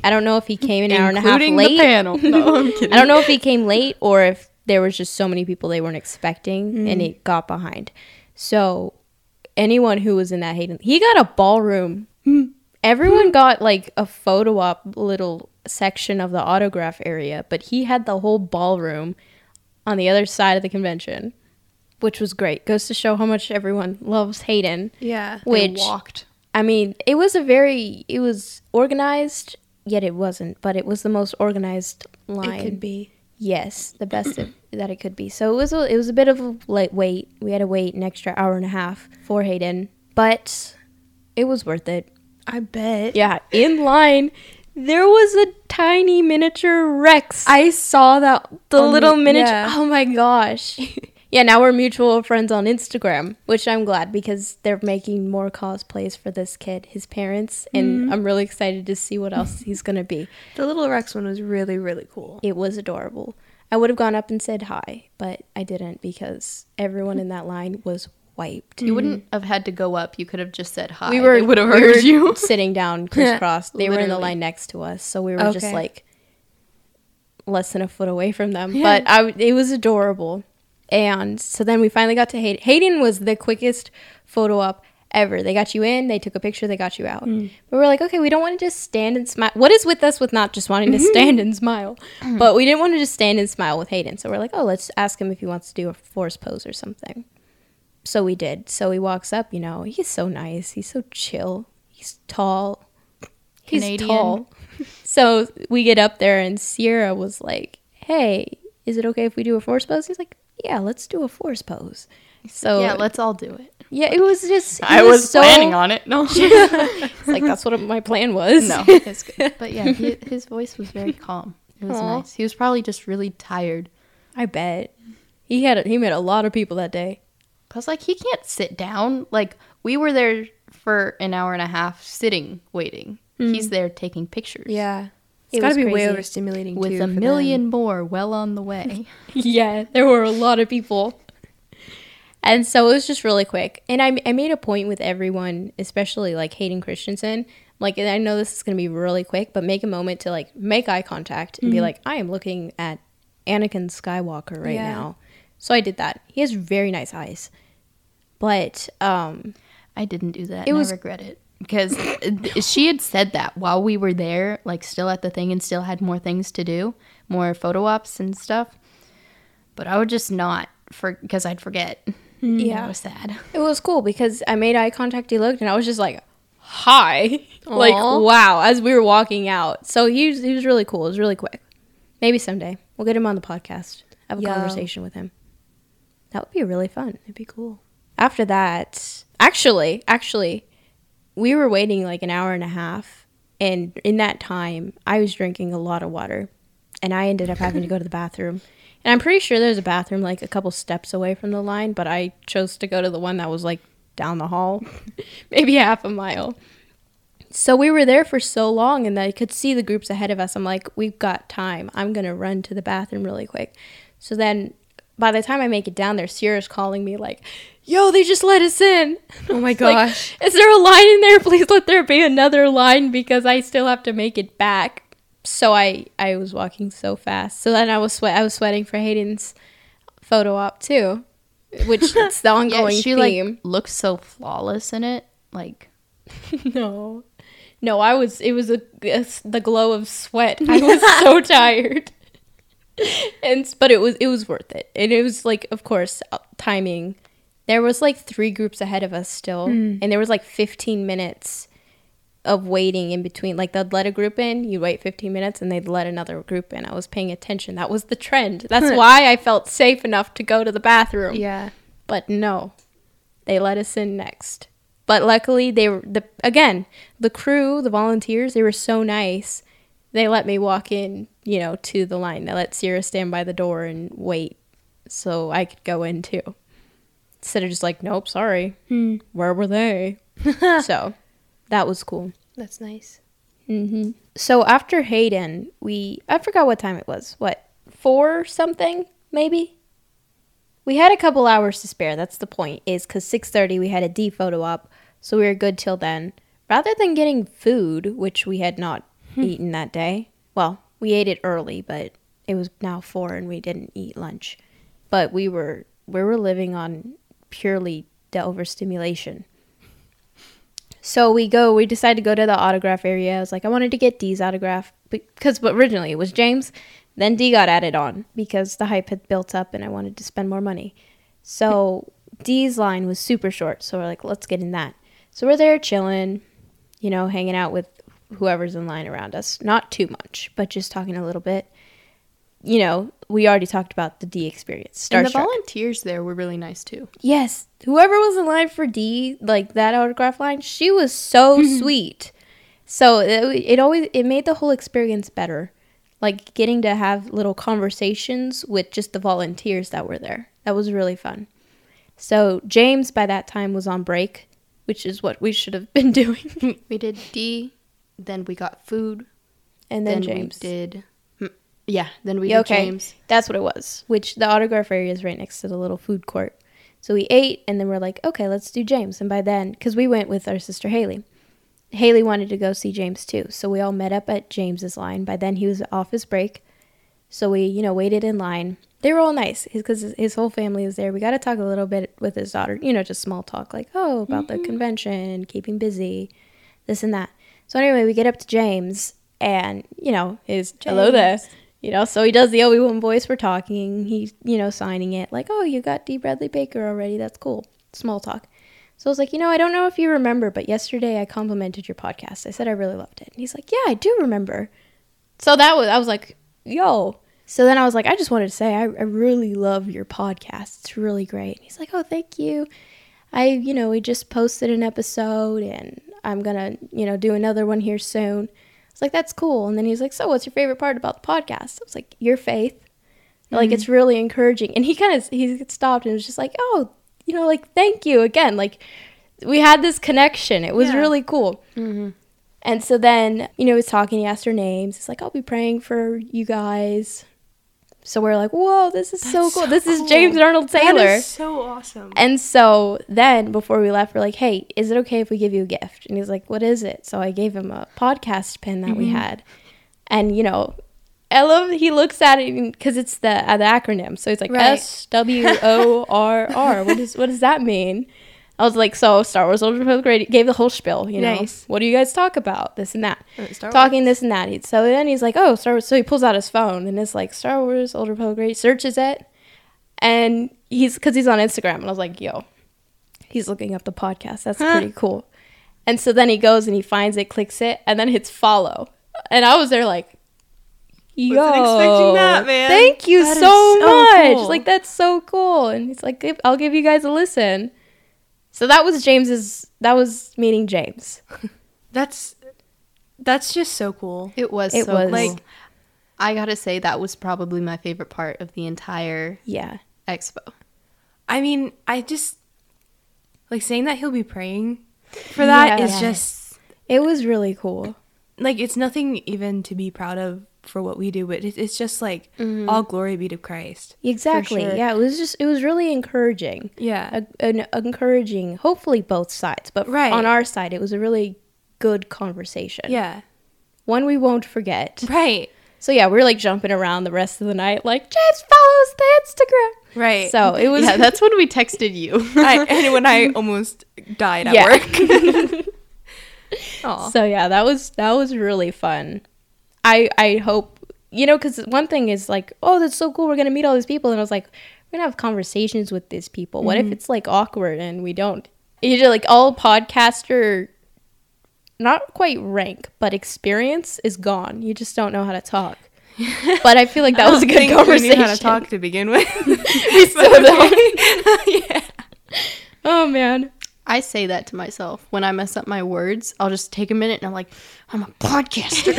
I don't know if he came an hour and a half late. the panel. No, I'm kidding. I don't know if he came late or if there was just so many people they weren't expecting and it got behind. So anyone who was in that Hayden, he got a ballroom. Everyone got like a photo op little section of the autograph area, but he had the whole ballroom on the other side of the convention, which was great. Goes to show how much everyone loves Hayden. Yeah. Which walked. I mean, it was a very it was organized, yet it wasn't, but it was the most organized line. It could be. Yes, the best of, that it could be. So it was a, it was a bit of a late wait. We had to wait an extra hour and a half for Hayden, but it was worth it. I bet. Yeah, in line there was a tiny miniature Rex. I saw that the on little miniature. yeah. Oh my gosh. yeah, now we're mutual friends on Instagram, which I'm glad because they're making more cosplays for this kid, his parents, and mm-hmm. I'm really excited to see what else he's going to be. The little Rex one was really really cool. It was adorable. I would have gone up and said hi, but I didn't because everyone in that line was wiped. You wouldn't mm. have had to go up. You could have just said hi. We were would have we were heard you. sitting down crisscross. They were in the line next to us, so we were just like less than a foot away from them. But I, w- it was adorable. And so then we finally got to Hayden. Hayden was the quickest photo op ever. They got you in, they took a picture, they got you out. Mm. But we're like, okay, we don't want to just stand and smile. What is with us with not just wanting to mm-hmm. stand and smile? Mm. But we didn't want to just stand and smile with Hayden. So we're like, oh, let's ask him if he wants to do a force pose or something. So we did. So he walks up, you know, he's so nice. He's so chill. He's tall. He's Canadian. tall. so we get up there and Ceaira was like, hey, is it okay if we do a force pose? He's like, yeah, let's do a force pose. So yeah, let's all do it. yeah, it was just. he I was so, planning on it. No, It's like that's what my plan was. no, it's good. But yeah, he, his voice was very calm. It was Aw. nice. He was probably just really tired. I bet he had a, he met a lot of people that day. Cause like he can't sit down. Like we were there for an hour and a half sitting waiting. He's mm. there taking pictures. Yeah. It It's got to be way overstimulating With too, a for them. million more well on the way. yeah, there were a lot of people. And so it was just really quick. And I, I made a point with everyone, especially like Hayden Christensen. Like, and I know this is going to be really quick, but make a moment to like make eye contact and be mm-hmm. like, I am looking at Anakin Skywalker right Yeah. now. So I did that. He has very nice eyes. But, um, I didn't do that. It and was- I regret it because she had said that while we were there, like still at the thing and still had more things to do, more photo ops and stuff. But I would just not for because I'd forget. Yeah. that was sad. It was cool because I made eye contact. He looked, and I was just like, "Hi!" like, wow! As we were walking out, so he was he was really cool. It was really quick. Maybe someday we'll get him on the podcast. Have a conversation with him. That would be really fun. It'd be cool. After that, actually, actually, we were waiting like an hour and a half, and in that time, I was drinking a lot of water, and I ended up having to go to the bathroom. And I'm pretty sure there's a bathroom like a couple steps away from the line, but I chose to go to the one that was like down the hall, maybe half a mile. So we were there for so long, and I could see the groups ahead of us. I'm like, we've got time. I'm gonna run to the bathroom really quick. So then, by the time I make it down there, Ceaira's calling me like, "Yo, they just let us in." Oh my Like, gosh. is there a line in there? Please let there be another line because I still have to make it back. So I I was walking so fast. So then I was sweat I was sweating for Hayden's photo op too, which it's the ongoing yeah, she theme. like looks so flawless in it. Like no, no, I was. It was a, a- the glow of sweat. I was so tired, and but it was it was worth it. And it was like, of course, uh, timing. There was like three groups ahead of us still, and there was like 15 minutes of waiting in between. Like they'd let a group in, you wait 15 minutes, and they'd let another group in. I was paying attention. That was the trend. That's why I felt safe enough to go to the bathroom. Yeah. But no, they let us in next. But luckily, they were the again the crew, the volunteers. They were so nice. They let me walk in, you know, to the line. They let Ceaira stand by the door and wait, so I could go in too. Instead of just like, nope, sorry, where were they? so that was cool. That's nice. hmm So after Hayden, we I forgot what time it was. What four something maybe? We had a couple hours to spare. That's the point. Is because six thirty we had a Dee photo op, so we were good till then. Rather than getting food, which we had not Hmm. eaten that day. Well, we ate it early, but it was now four and we didn't eat lunch. But we were we were living on purely the overstimulation. So we go, we decided to go to the autograph area. I was like, I wanted to get Dee's autograph because originally it was James. Then Dee got added on because the hype had built up and I wanted to spend more money. So Dee's line was super short. So we're like, let's get in that. So we're there chilling, you know, hanging out with whoever's in line around us. Not too much, but just talking a little bit. You know, we already talked about the Dee experience. and the volunteers there were really nice too. Yes, whoever was in line for Dee, like that autograph line, she was so sweet. So it, it always it made the whole experience better. Like getting to have little conversations with just the volunteers that were there. That was really fun. So James by that time was on break, which is what we should have been doing. We did Dee, then we got food, and then, then, James. we did. hmm, Yeah, then we Yeah, okay. James. That's what it was. Which the autograph area is right next to the little food court. So we ate, and then we're like, okay, let's do James. And by then, because we went with our sister Haley, Haley wanted to go see James too. So we all met up at James's line. By then, he was off his break. So we, you know, waited in line. They were all nice because his, his whole family was there. We got to talk a little bit with his daughter, you know, just small talk, like, oh, about the convention, keeping busy, this and that. So anyway, we get up to James, and, you know, his hello there. You know, so he does the Obi Wan voice. We're talking. He's, you know, signing it like, oh, you got Dee Bradley Baker already. That's cool. Small talk. So I was like, you know, I don't know if you remember, but yesterday I complimented your podcast. I said I really loved it. And he's like, yeah, I do remember. So that was, I was like, yo. So then I was like, I just wanted to say, I, I really love your podcast. It's really great. And he's like, oh, thank you. I, you know, we just posted an episode and I'm going to, you know, do another one here soon. I was like, that's cool. And then he's like, so what's your favorite part about the podcast? I was like, your faith. Like, mm-hmm. it's really encouraging. And he kind of, he stopped and was just like, oh, you know, like, thank you again. Like, we had this connection. It was Yeah. really cool. Mm-hmm. And so then, you know, he was talking, he asked her names. He's like, I'll be praying for you guys. So we're like, whoa, this is so That's cool. so this is cool. James Arnold Taylor. is so awesome. And so then before we left, we're like, hey, is it okay if we give you a gift? And he's like, what is it? So I gave him a podcast pin that we had. And, you know, I love he looks at it because it's the uh, the acronym. So he's like. S W O R R. What does what does that mean? I was like, so Star Wars Old Republic gave the whole spiel. You know, Nice. what do you guys talk about? This and that oh, Star talking this and that. So then he's like, "Oh, Star Wars." So he pulls out his phone and it's like Star Wars Old Republic, Radio, searches it, and he's because he's on Instagram, and I was like, "Yo, he's looking up the podcast. That's Huh. pretty cool." And so then he goes and he finds it, clicks it, and then hits follow, and I was there like. Yo, Wasn't expecting that, man. Thank you That so, so much. cool. Like that's so cool. And he's like, "I'll give you guys a listen." So that was James's. That was meeting James. That's that's just so cool. It was It so was. cool. Like- I gotta say that was probably my favorite part of the entire Yeah. expo. I mean, I just like saying that he'll be praying for that is Yes. just It was really cool. like it's nothing even to be proud of for what we do, but it, it's just like mm-hmm. all glory be to Christ. Exactly. sure. Yeah, it was just it was really encouraging. Yeah. A, an encouraging, hopefully both sides, but Right. on our side, it was a really good conversation. Yeah. one we won't forget. Right. So yeah, we're like jumping around the rest of the night, like James follows the Instagram. Right. So it was yeah, that's when we texted you. I, and when I almost died at Yeah. work. So yeah, that was that was really fun. I I hope you know because one thing is like, oh, that's so cool. We're gonna meet all these people, and I was like, we're gonna have conversations with these people. What if mm-hmm. it's like awkward and we don't? Usually, like all podcaster, not quite rank, but experience is gone. You just don't know how to talk. But I feel like that was a good conversation. We knew how to talk to begin with. We still don't. yeah. Oh man. I say that to myself when I mess up my words. I'll just take a minute and I'm like, I'm a podcaster.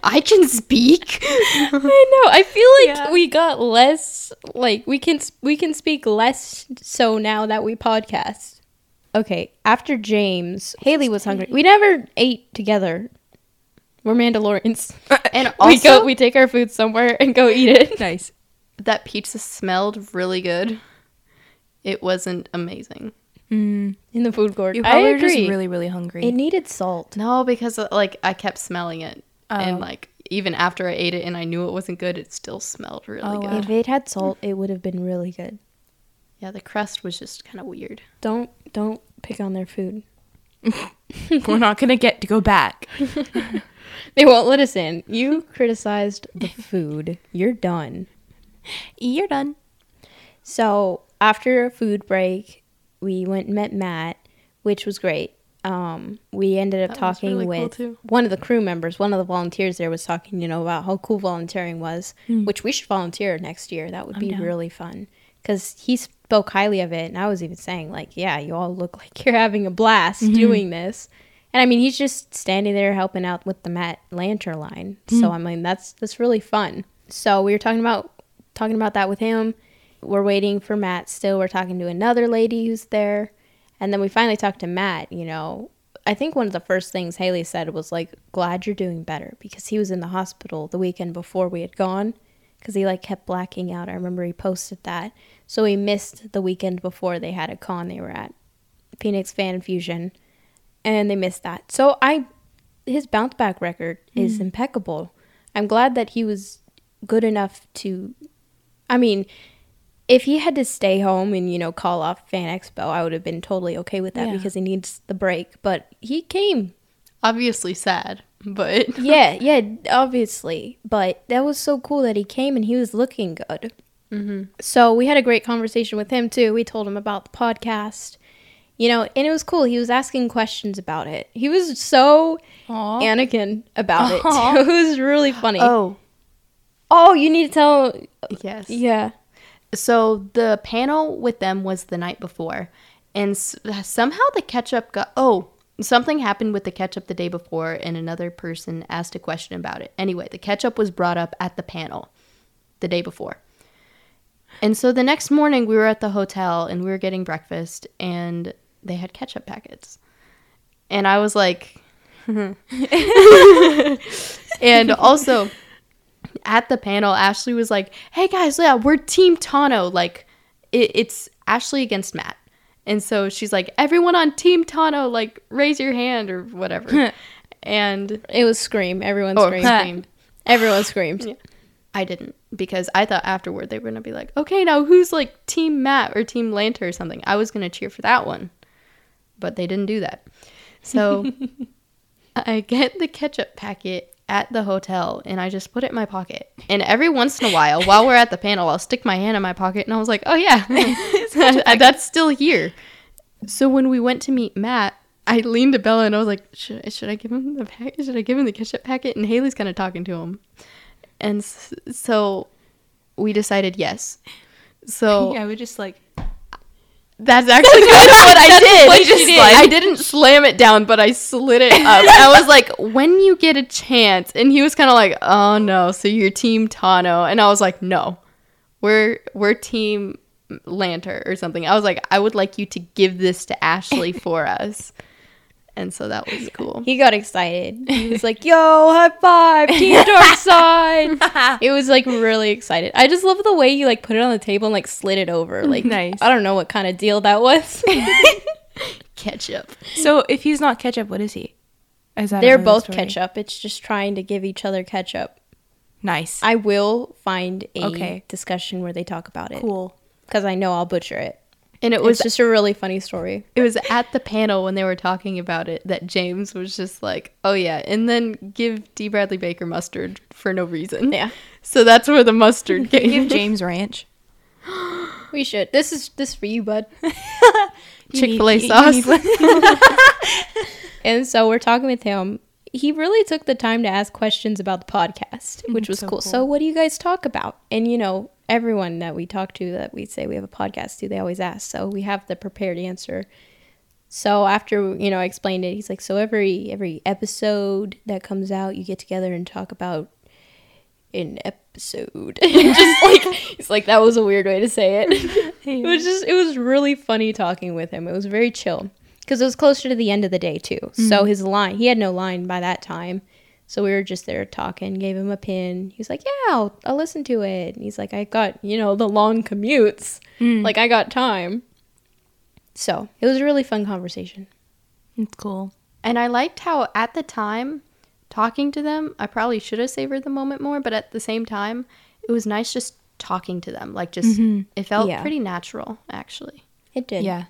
I can speak. I know. I feel like Yeah. we got less like we can we can speak less so now that we podcast. Okay, after James, Haley was hungry. We never ate together. We're Mandalorians. And we go we take our food somewhere and go eat it. Nice. that pizza smelled really good. It wasn't amazing. Mm. In the food court. You I probably were agree. just really, really hungry. it needed salt. No, because uh, like I kept smelling it, Oh. and like even after I ate it and I knew it wasn't good, it still smelled really Oh, good. wow. If it had salt, it would have been really good. Yeah, the crust was just kind of weird. Don't don't pick on their food. We're not gonna get to go back. They won't let us in. You criticized the food. You're done. You're done. So after a food break, we went and met Matt, which was great. Um, we ended up That talking really with too. one of the crew members. One of the volunteers there was talking, you know, about how cool volunteering was, which we should volunteer next year. That would Hmm. I'm be down. really fun because he spoke highly of it, and I was even saying like, yeah, you all look like you're having a blast Mm-hmm. doing this. And I mean, he's just standing there helping out with the Matt Lanter line. Hmm. So I mean, that's that's really fun. So we were talking about talking about that with him. We're waiting for Matt still. We're talking to another lady who's there. And then we finally talked to Matt, you know. I think one of the first things Haley said was like, "Glad you're doing better," because he was in the hospital the weekend before we had gone, because he like kept blacking out. I remember he posted that, so he missed the weekend before they had a con they were at, Phoenix Fan Fusion, and they missed that. So I, his bounce back record is mm. impeccable. I'm glad that he was good enough to, I mean, if he had to stay home and you know call off Fan Expo, I would have been totally okay with that Yeah. because he needs the break. But he came, Obviously sad, but yeah, yeah, obviously. But that was so cool that he came and he was looking good. hmm So we had a great conversation with him too. We told him about the podcast, you know, and it was cool. He was asking questions about it. He was so Aw. Anakin about it. Aw. Too. It was really funny. oh oh, you need to tell. yes, Yeah. So the panel with them was the night before, and s- somehow the ketchup got. Oh, something happened with the ketchup the day before, and another person asked a question about it. Anyway, the ketchup was brought up at the panel the day before. And so the next morning, we were at the hotel and we were getting breakfast, and they had ketchup packets. And I was like, and also at the panel, Ashley was like, "Hey guys, yeah, we're Team Tano. Like, it, it's Ashley against Matt." And so she's like, "Everyone on Team Tano, like, raise your hand or whatever." and It was scream. Everyone or screamed. screamed. Everyone screamed. I didn't because I thought afterward they were gonna be like, "Okay, now who's like Team Matt or Team Lanter or something?" I was gonna cheer for that one, but they didn't do that. So I get the ketchup packet at the hotel and I just put it in my pocket. And every once in a while, while we're at the panel, I'll stick my hand in my pocket and I was like, oh yeah, that's still here. So when we went to meet Matt, I leaned to Bella and I was like, should, I- should I give him the packet? Should I give him the ketchup packet? And Haley's kind of talking to him. And so we decided yes. So yeah, we just like that's actually kind of what I did. what you did. I didn't slam it down, but I slid it up. I was like, when you get a chance. And he was kind of like, oh no, so you're team Tano. And I was like, no, we're, we're team Lanter or something. I was like, I would like you to give this to Ashley for us. And so that was cool. He got excited. He was like, "Yo, high five, Team Dark Side!" it was like really excited. I just love the way you like put it on the table and like slid it over. Like, Nice. I don't know what kind of deal that was. Ketchup. So if he's not ketchup, what is he? Is that They're both story? ketchup. It's just trying to give each other ketchup. Nice. I will find a Okay. discussion where they talk about it cool. because I know I'll butcher it. And it was just a really funny story. it was at the panel when they were talking about it that James was just like, "Oh yeah," and then give Dee Bradley Baker mustard for no reason. Yeah, So that's where the mustard came. Give. James Ranch. we should. This is this is for you, bud. Chick Fil A sauce. And so we're talking with him. He really took the time to ask questions about the podcast, which mm, was so cool. cool. So, what do you guys talk about? And you know, everyone that we talk to that we say we have a podcast to, they always ask. So we have the prepared answer. So after you know, I explained it. He's like, so every every episode that comes out, you get together and talk about an episode. just like he's like that was a weird way to say it. it was just it was really funny talking with him. It was very chill because it was closer to the end of the day too. So mm-hmm. his line, he had no line by that time. So we were just there talking, gave him a pin. He was like, "Yeah, I'll, I'll listen to it." And he's like, "I got you know the long commutes, mm. like I got time." So it was a really fun conversation. It's cool. And I liked how at the time talking to them, I probably should have savored the moment more, but at the same time, it was nice just talking to them. Like just mm-hmm. it felt Yeah. pretty natural actually. It did. Yeah.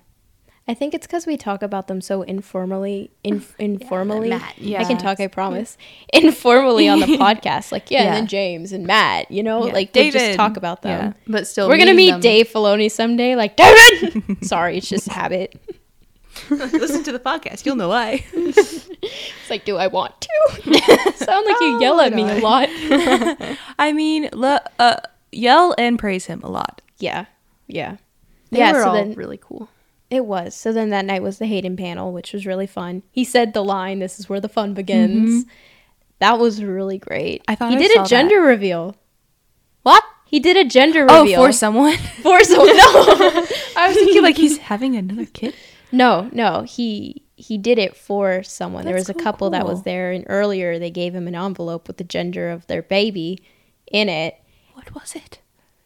I think it's because we talk about them so informally. In, informally, Matt, I can talk. I promise. Informally on the podcast, like yeah, Yeah. and then James and Matt. You know, Yeah. like we just talk about them. Yeah. But still We're gonna meet them- Dave Filoni someday. Like David. Sorry, it's just habit. Listen to the podcast. You'll know why. It's like, do I want to? Sound like you yell at me a lot. I mean, le- uh, yell and praise him a lot. yeah, yeah, They yeah. were So all then really cool. It was. So then that night was the Hayden panel, which was really fun. He said the line, "This is where the fun begins." Mm-hmm. That was really great. I thought he I did a gender reveal. What? He did a gender Oh, reveal for someone. for someone. No, I was thinking like he's having another kid. no, no. He he did it for someone. there That's was a couple that was there, and earlier they gave him an envelope with the gender of their baby in it. What was it?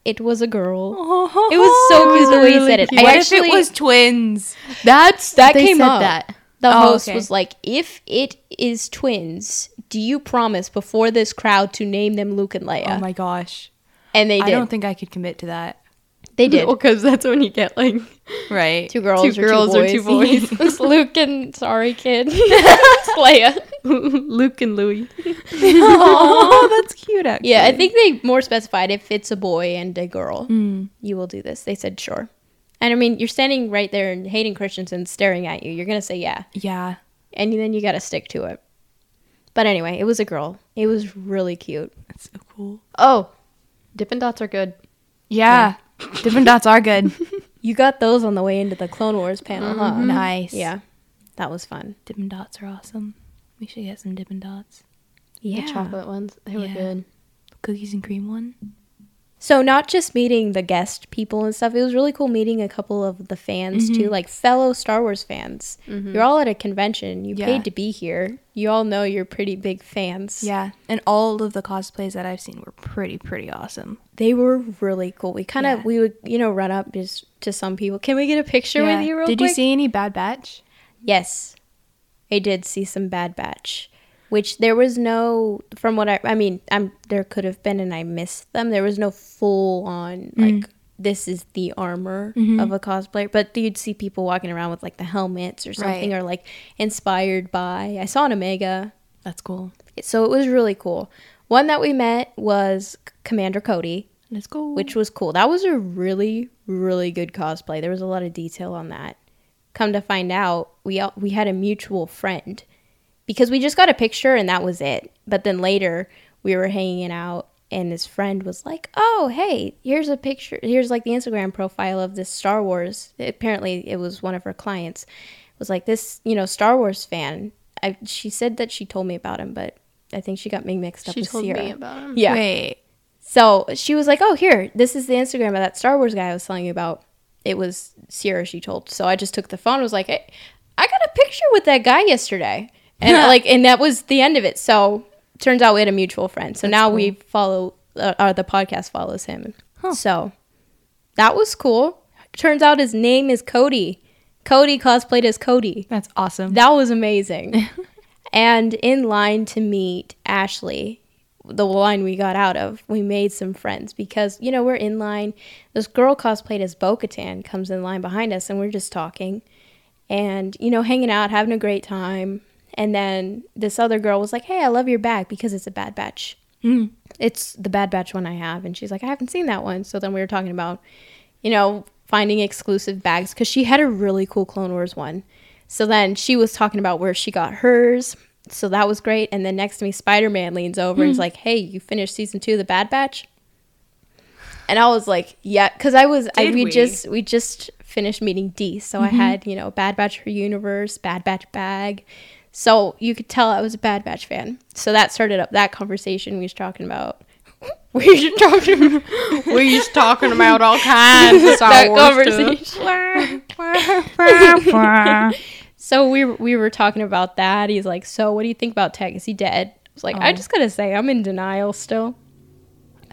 It was a girl. Oh, It was so cute the way he said it. What I if actually it was twins? That's That they came said up. that. The Oh, host okay. was like, if it is twins, do you promise before this crowd to name them Luke and Leia? Oh my gosh. and they I don't think I could commit to that. They did. because that's when you get like Right. Two girls, Two or, girls two or two boys. boys. it's Luke and sorry kid. it's Leia. Luke and Louie. oh, that's cute. Actually. Yeah, I think they more specified if it's a boy and a girl, Mm. you will do this. They said sure. And I mean, you're standing right there and Hayden Christensen staring at you. You're gonna say yeah, Yeah. and then you got to stick to it. But anyway, it was a girl. It was really cute. That's so cool. Oh, Dippin' Dots are good. Yeah. Different dots are good. You got those on the way into the Clone Wars panel, huh? Mm-hmm. Nice. Yeah, that was fun. Dippin' dots are awesome. We should get some Dippin' dots. Yeah, The chocolate ones. They were Yeah. good. Cookies and cream one. So not just meeting the guest people and stuff. It was really cool meeting a couple of the fans Mm-hmm. too, like fellow Star Wars fans. You're all at a convention. You Yeah. paid to be here. You all know you're pretty big fans. Yeah, and all of the cosplays that I've seen were pretty pretty awesome. They were really cool. We kind of Yeah. we would you know run up just to some people. Can we get a picture Yeah. with you real Did quick? you see any Bad Batch? Yes, I did see some Bad Batch, which there was no. From what I, I mean, I'm there could have been, and I missed them. There was no full on mm-hmm. like this is the armor mm-hmm. of a cosplayer, but you'd see people walking around with like the helmets or something, Right. or like inspired by. I saw an Omega, That's cool. so it was really cool. One that we met was Commander Cody Let's go. which was cool. That was a really, really good cosplay. There was a lot of detail on that. Come to find out, we all, we had a mutual friend because we just got a picture and that was it. But then later we were hanging out and his friend was like, "Oh, hey, here's a picture. Here's like the Instagram profile of this Star Wars." Apparently, it was one of her clients. Was like this, you know, Star Wars fan. I, she said that she told me about him, but I think she got me mixed up She with told Ceaira. me about him. Yeah. Wait. So she was like, "Oh, here, this is the Instagram of that Star Wars guy I was telling you about." It was Ceaira. She told. So I just took the phone. and Was like, "Hey, I got a picture with that guy yesterday," and like, and that was the end of it. So turns out we had a mutual friend. So now we follow. Uh, uh, the podcast follows him. So that was cool. Turns out his name is Cody. Cody cosplayed as Cody. That's awesome. That was amazing. and in line to meet Ashley, the line we got out of, we made some friends because, you know, we're in line. This girl cosplayed as Bo Katan comes in line behind us and we're just talking and, you know, hanging out, having a great time. And then this other girl was like, Hey, I love your bag because it's a bad batch. Hmm. It's the bad batch one I have. And she's like, I haven't seen that one. So then we were talking about, you know, finding exclusive bags because she had a really cool Clone Wars one. So then she was talking about where she got hers. So that was great. And then next to me, Spider Man leans over and is hmm. like, Hey, you finished season two of the Bad Batch? And I was like, Yeah, because I was, I, we, we? just, we just finished meeting Dee. So I mm-hmm. had, you know, Bad Batch for Universe, Bad Batch bag. So you could tell I was a Bad Batch fan. So that started up that conversation we was talking about. We were talking We was talking about all kinds of Star that conversation. So we were- we were talking about that. He's like, "So what do you think about Tech? Is he dead?" I was like, "I Oh. just gotta say, I'm in denial still."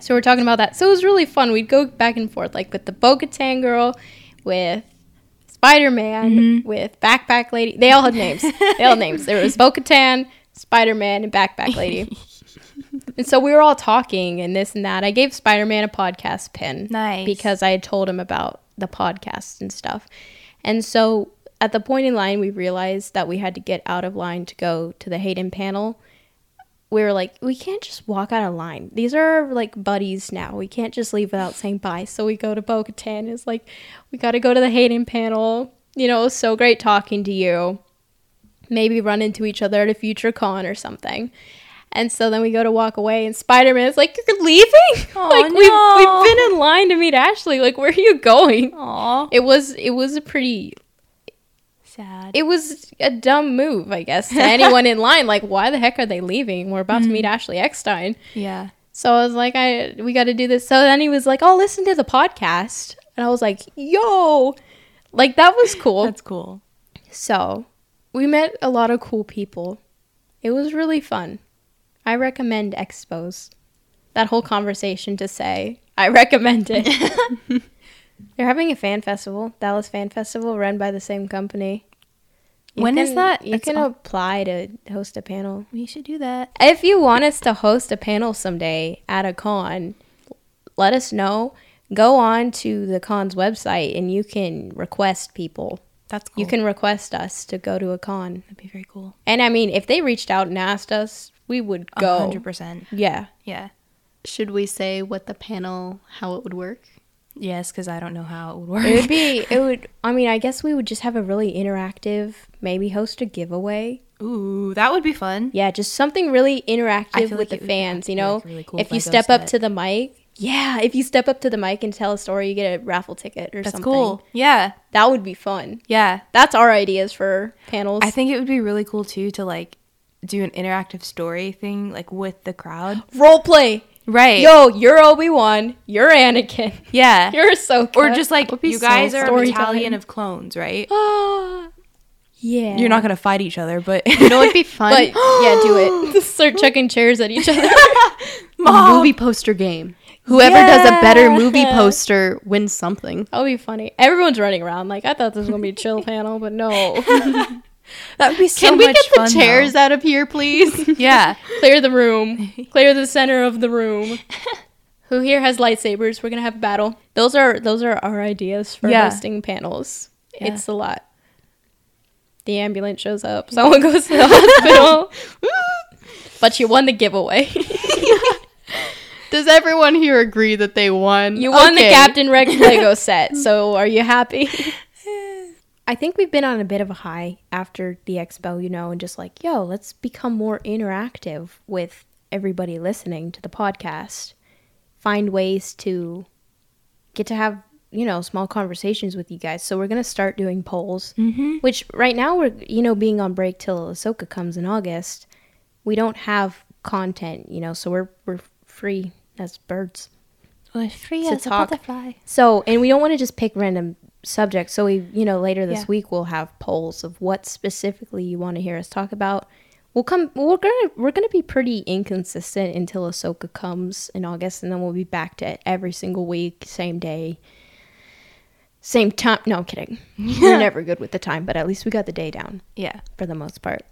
So we're talking about that. So it was really fun. We'd go back and forth, like with the Bo-Katan girl, with Spider Man, mm-hmm. with Backpack Lady. They all had names. they all had names. There was Bo-Katan, Spider Man, and Backpack Lady. and so we were all talking and this and that. I gave Spider Man a podcast pin Nice. because I had told him about the podcast and stuff. And so at the point in line, we realized that we had to get out of line to go to the Hayden panel. We were like, we can't just walk out of line. These are like buddies now. We can't just leave without saying bye. So we go to Bo Katan. It's like, we got to go to the Hayden panel. You know, it was so great talking to you. Maybe run into each other at a future con or something. And so then we go to walk away, and Spider Man is like, "You're leaving? Aw, like no. we've we've been in line to meet Ashley. Like, where are you going?" Aw. It was it was a pretty Sad. it was a dumb move, I guess, to anyone in line. Like, why the heck are they leaving? We're about to meet mm-hmm. Ashley Eckstein. yeah. So I was like, I we got to do this. So then he was like, "Oh, listen to the podcast," and I was like, "Yo." Like that was cool. That's cool. So, we met a lot of cool people. It was really fun. I recommend expos. That whole conversation to say, I recommend it. They're having a fan festival, Dallas Fan Festival, run by the same company. When is can- that? You It's can on- apply to host a panel. We should do that. If you want us to host a panel someday at a con, let us know. Go on to the con's website and you can request people. That's cool. You can request us to go to a con. That'd be very cool. And I mean, if they reached out and asked us, we would go. hundred percent. Yeah. Yeah. Should we say what the panel, how it would work? Yes, because I don't know how it would work. It would be, it would, I mean, I guess we would just have a really interactive, maybe host a giveaway. Ooh, that would be fun. Yeah, just something really interactive with like the fans, you know? like, really cool if you step up set. to the mic, yeah, if you step up to the mic and tell a story, you get a raffle ticket or That's something. cool. Yeah. That would be fun. Yeah. That's our ideas for panels. I think it would be really cool too to like do an interactive story thing like with the crowd. Role play. Right. Yo, you're Obi Wan. You're Anakin. yeah. You're Ahsoka. or just like you guys so are a battalion time. of clones, right? Ah, yeah. You're not gonna fight each other, but You know, it'd be fun. But yeah, do it. Start chucking chairs at each other. a movie poster game. Whoever does a better movie poster wins something. That'll be funny. Everyone's running around like I thought this was gonna be a chill panel, but no. that would be so Can we get the fun, chairs though. out of here, please? Yeah. Clear the room. Clear the center of the room. Who here has lightsabers? We're gonna have a battle. Those are those are our ideas for Yeah. hosting panels. Yeah. It's a lot. The ambulance shows up. Someone goes to the hospital. but you won the giveaway. Does everyone here agree that they won? You won the Captain Rex Lego set. So are you happy? I think we've been on a bit of a high after the expo, you know, and just like, yo, let's become more interactive with everybody listening to the podcast. Find ways to get to have, you know, small conversations with you guys. So we're going to start doing polls, Mm-hmm. which right now we're, you know, being on break till Ahsoka comes in August. We don't have content, you know, so we're, we're free as birds. We're free To as a talk. So, and we don't want to just pick random subjects. So we, you know, later this Yeah. week we'll have polls of what specifically you want to hear us talk about. We'll come. We're gonna we're gonna be pretty inconsistent until Ahsoka comes in August, and then we'll be back to every single week, same day, same time. No, I'm kidding. We're never good with the time, but at least we got the day down Yeah. for the most part.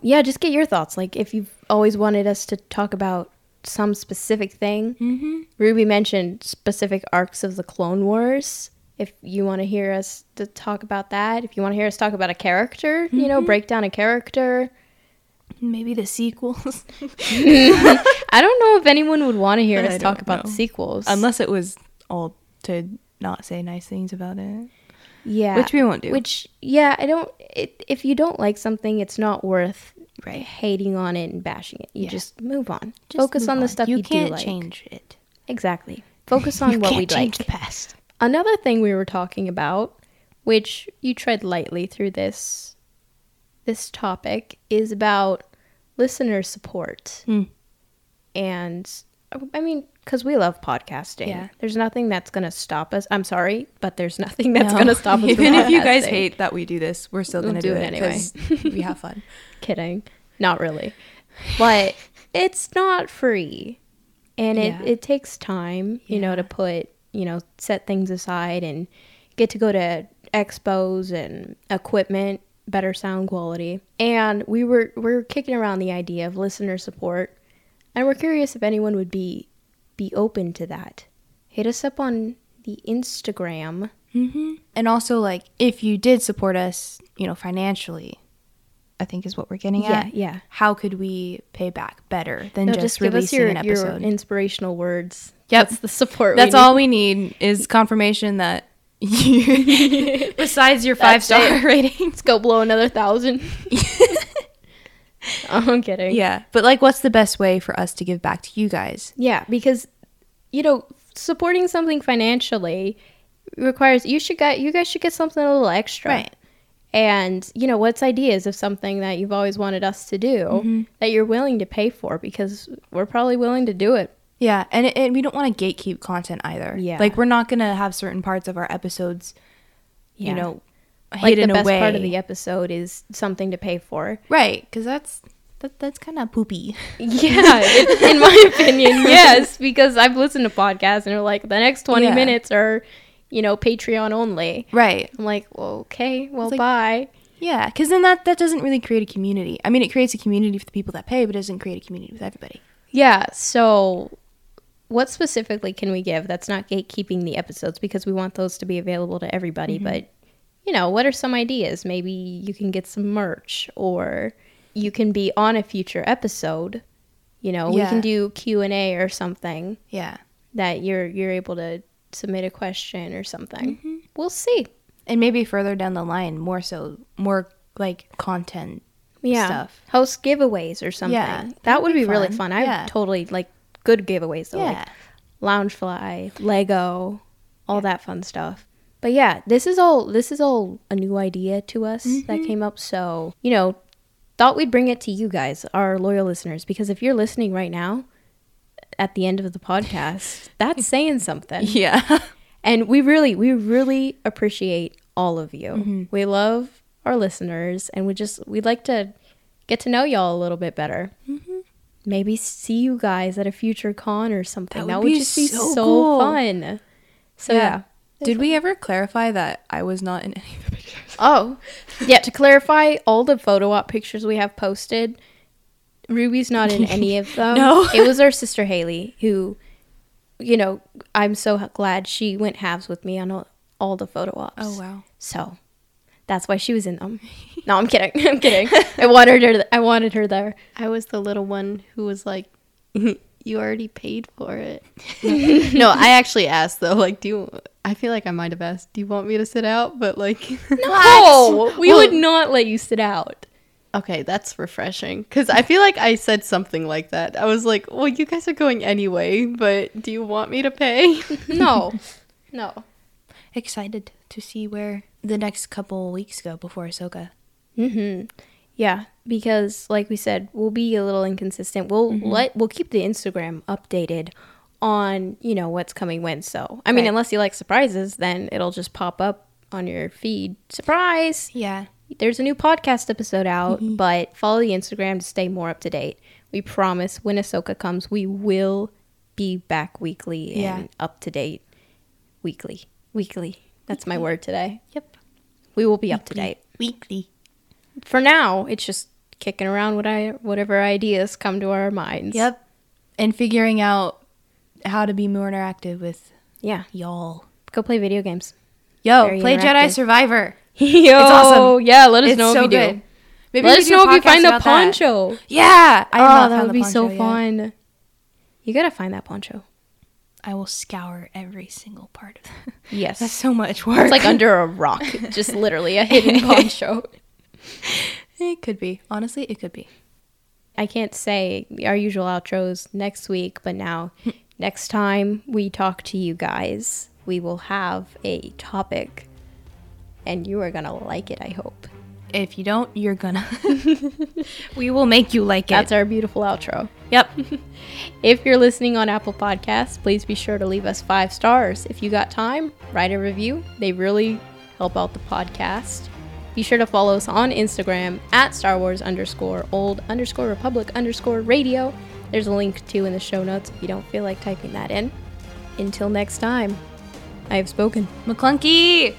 Yeah, just get your thoughts. Like if you've always wanted us to talk about some specific thing, Mm-hmm. Ruby mentioned specific arcs of the Clone Wars. If you want to hear us to talk about that, if you want to hear us talk about a character, you know, mm-hmm. break down a character. Maybe the sequels. I don't know if anyone would want to hear I us talk about the sequels. Unless it was all to not say nice things about it. yeah, Which we won't do. Which yeah, I don't. It, if you don't like something, it's not worth Right. hating on it and bashing it. You Yeah. just move on. Just Focus move on the stuff you, can't do like. change it. Exactly. Focus on You what can't we change like. the past. Another thing we were talking about, which you tread lightly through this this topic, is about listener support. Hmm. And I mean, because we love podcasting. Yeah. There's nothing that's going to stop us. I'm sorry, but there's nothing that's No. going to stop us. Even if you guys hate that we do this, we're still We'll gonna do do, it it anyway. we have fun. Kidding. Not really. But it's not free. And it, Yeah. it takes time, you know, to put, you know, set things aside and get to go to expos and equipment, better sound quality. And we were we were kicking around the idea of listener support. And we're curious if anyone would be be open to that. Hit us up on the Instagram. Mm-hmm. And also, like, if you did support us, you know, financially, I think is what we're getting Yeah, at. yeah. Yeah. How could we pay back better than No, just, just give us your, an your episode? inspirational words. Yep. That's the support. That's we all we need is confirmation that you, besides your five star it. ratings. Go blow another thousand. I'm kidding. Yeah, but like, what's the best way for us to give back to you guys? Yeah, because you know, supporting something financially requires you should get you guys should get something a little extra. Right And you know, what's ideas of something that you've always wanted us to do Mm-hmm. that you're willing to pay for because we're probably willing to do it. Yeah, and, it, and we don't want to gatekeep content either. Yeah. like we're not gonna have certain parts of our episodes, Yeah. you know, Like the hidden best away. part of the episode is something to pay for. right? Because that's that, that's kind of poopy. Yeah, it, in my opinion, yes, because I've listened to podcasts and they're like the next 20 Yeah. minutes are, you know, Patreon only. Right. I'm like, well, okay, well, like- bye. Yeah, because then that that doesn't really create a community. I mean, it creates a community for the people that pay, but it doesn't create a community with everybody. Yeah, so what specifically can we give that's not gatekeeping the episodes because we want those to be available to everybody, Mm-hmm. but you know, what are some ideas? Maybe you can get some merch or you can be on a future episode. You know, we can do Q&A or something Yeah, that you're you're able to submit a question or something. Mm-hmm. We'll see. and maybe further down the line, more so, more like content. Yeah. Stuff. Host giveaways or something. Yeah, that would be be really fun. fun. I Yeah. totally like good giveaways though. Yeah. Like Loungefly, Lego, all that fun stuff. But yeah, this is all this is all a new idea to us Mm-hmm. that came up. So, you know, thought we'd bring it to you guys, our loyal listeners, because if you're listening right now, at the end of the podcast, that's saying something. Yeah. And we really, we really appreciate all of you. Mm-hmm. We love our listeners, and we just we'd like to get to know y'all a little bit better. Mm-hmm. Maybe see you guys at a future con or something. That That would would, be just be so so, cool. fun. So yeah. Did we ever clarify that I was not in any of the pictures? Oh, yeah. To clarify, all the photo op pictures we have posted, Ruby's not in any of them. No. it was our sister Haley who, you know, I'm so glad she went halves with me on all, all the photo ops. Oh, wow. So that's why she was in them. No, I'm kidding. I'm kidding. I wanted her. I wanted her there. I was the little one who was like, "You already paid for it." no, I actually asked though. Like, do you? I feel like I might have asked. Do you want me to sit out? But like, No, we Well- would not let you sit out. Okay, that's refreshing because I feel like I said something like that. I was like, "Well, you guys are going anyway, but do you want me to pay?" No, no. Excited to see where the next couple weeks go before Ahsoka. Mm-hmm. Yeah, because like we said, we'll be a little inconsistent. We'll let we'll keep the Instagram updated on you know what's coming when. So I mean, Right. unless you like surprises, then it'll just pop up on your feed. Surprise! Yeah. There's a new podcast episode out, but follow the Instagram to stay more up to date. We promise when Ahsoka comes, we will be back weekly and Yeah. up to date weekly. Weekly. That's my word today. Yep. We will be up to date Weekly. For now, it's just kicking around what I whatever ideas come to our minds. Yep. And figuring out how to be more interactive with Yeah. y'all. Go play video games. Yo, Very play Jedi. Survivor. Yo, it's awesome. Yeah, let us It's know so if you good. do. Maybe let us a know if you find the about that. poncho. Yeah, I oh, that would be so yet. fun. You gotta find that poncho. I will scour every single part of it. Yes. That's so much work. it's like under a rock. just literally a hidden poncho. it could be. Honestly, it could be. I can't say our usual outros next week, but now next time we talk to you guys, we will have a topic and you are gonna like it, I hope. If you don't, you're gonna. we will make you like That's it. That's our beautiful outro. Yep. If you're listening on Apple Podcasts, please be sure to leave us five stars. If you got time, write a review. They really help out the podcast. Be sure to follow us on Instagram at Star Wars underscore old underscore Republic underscore radio. There's a link to in the show notes if you don't feel like typing that in. Until next time, I have spoken. McClunky.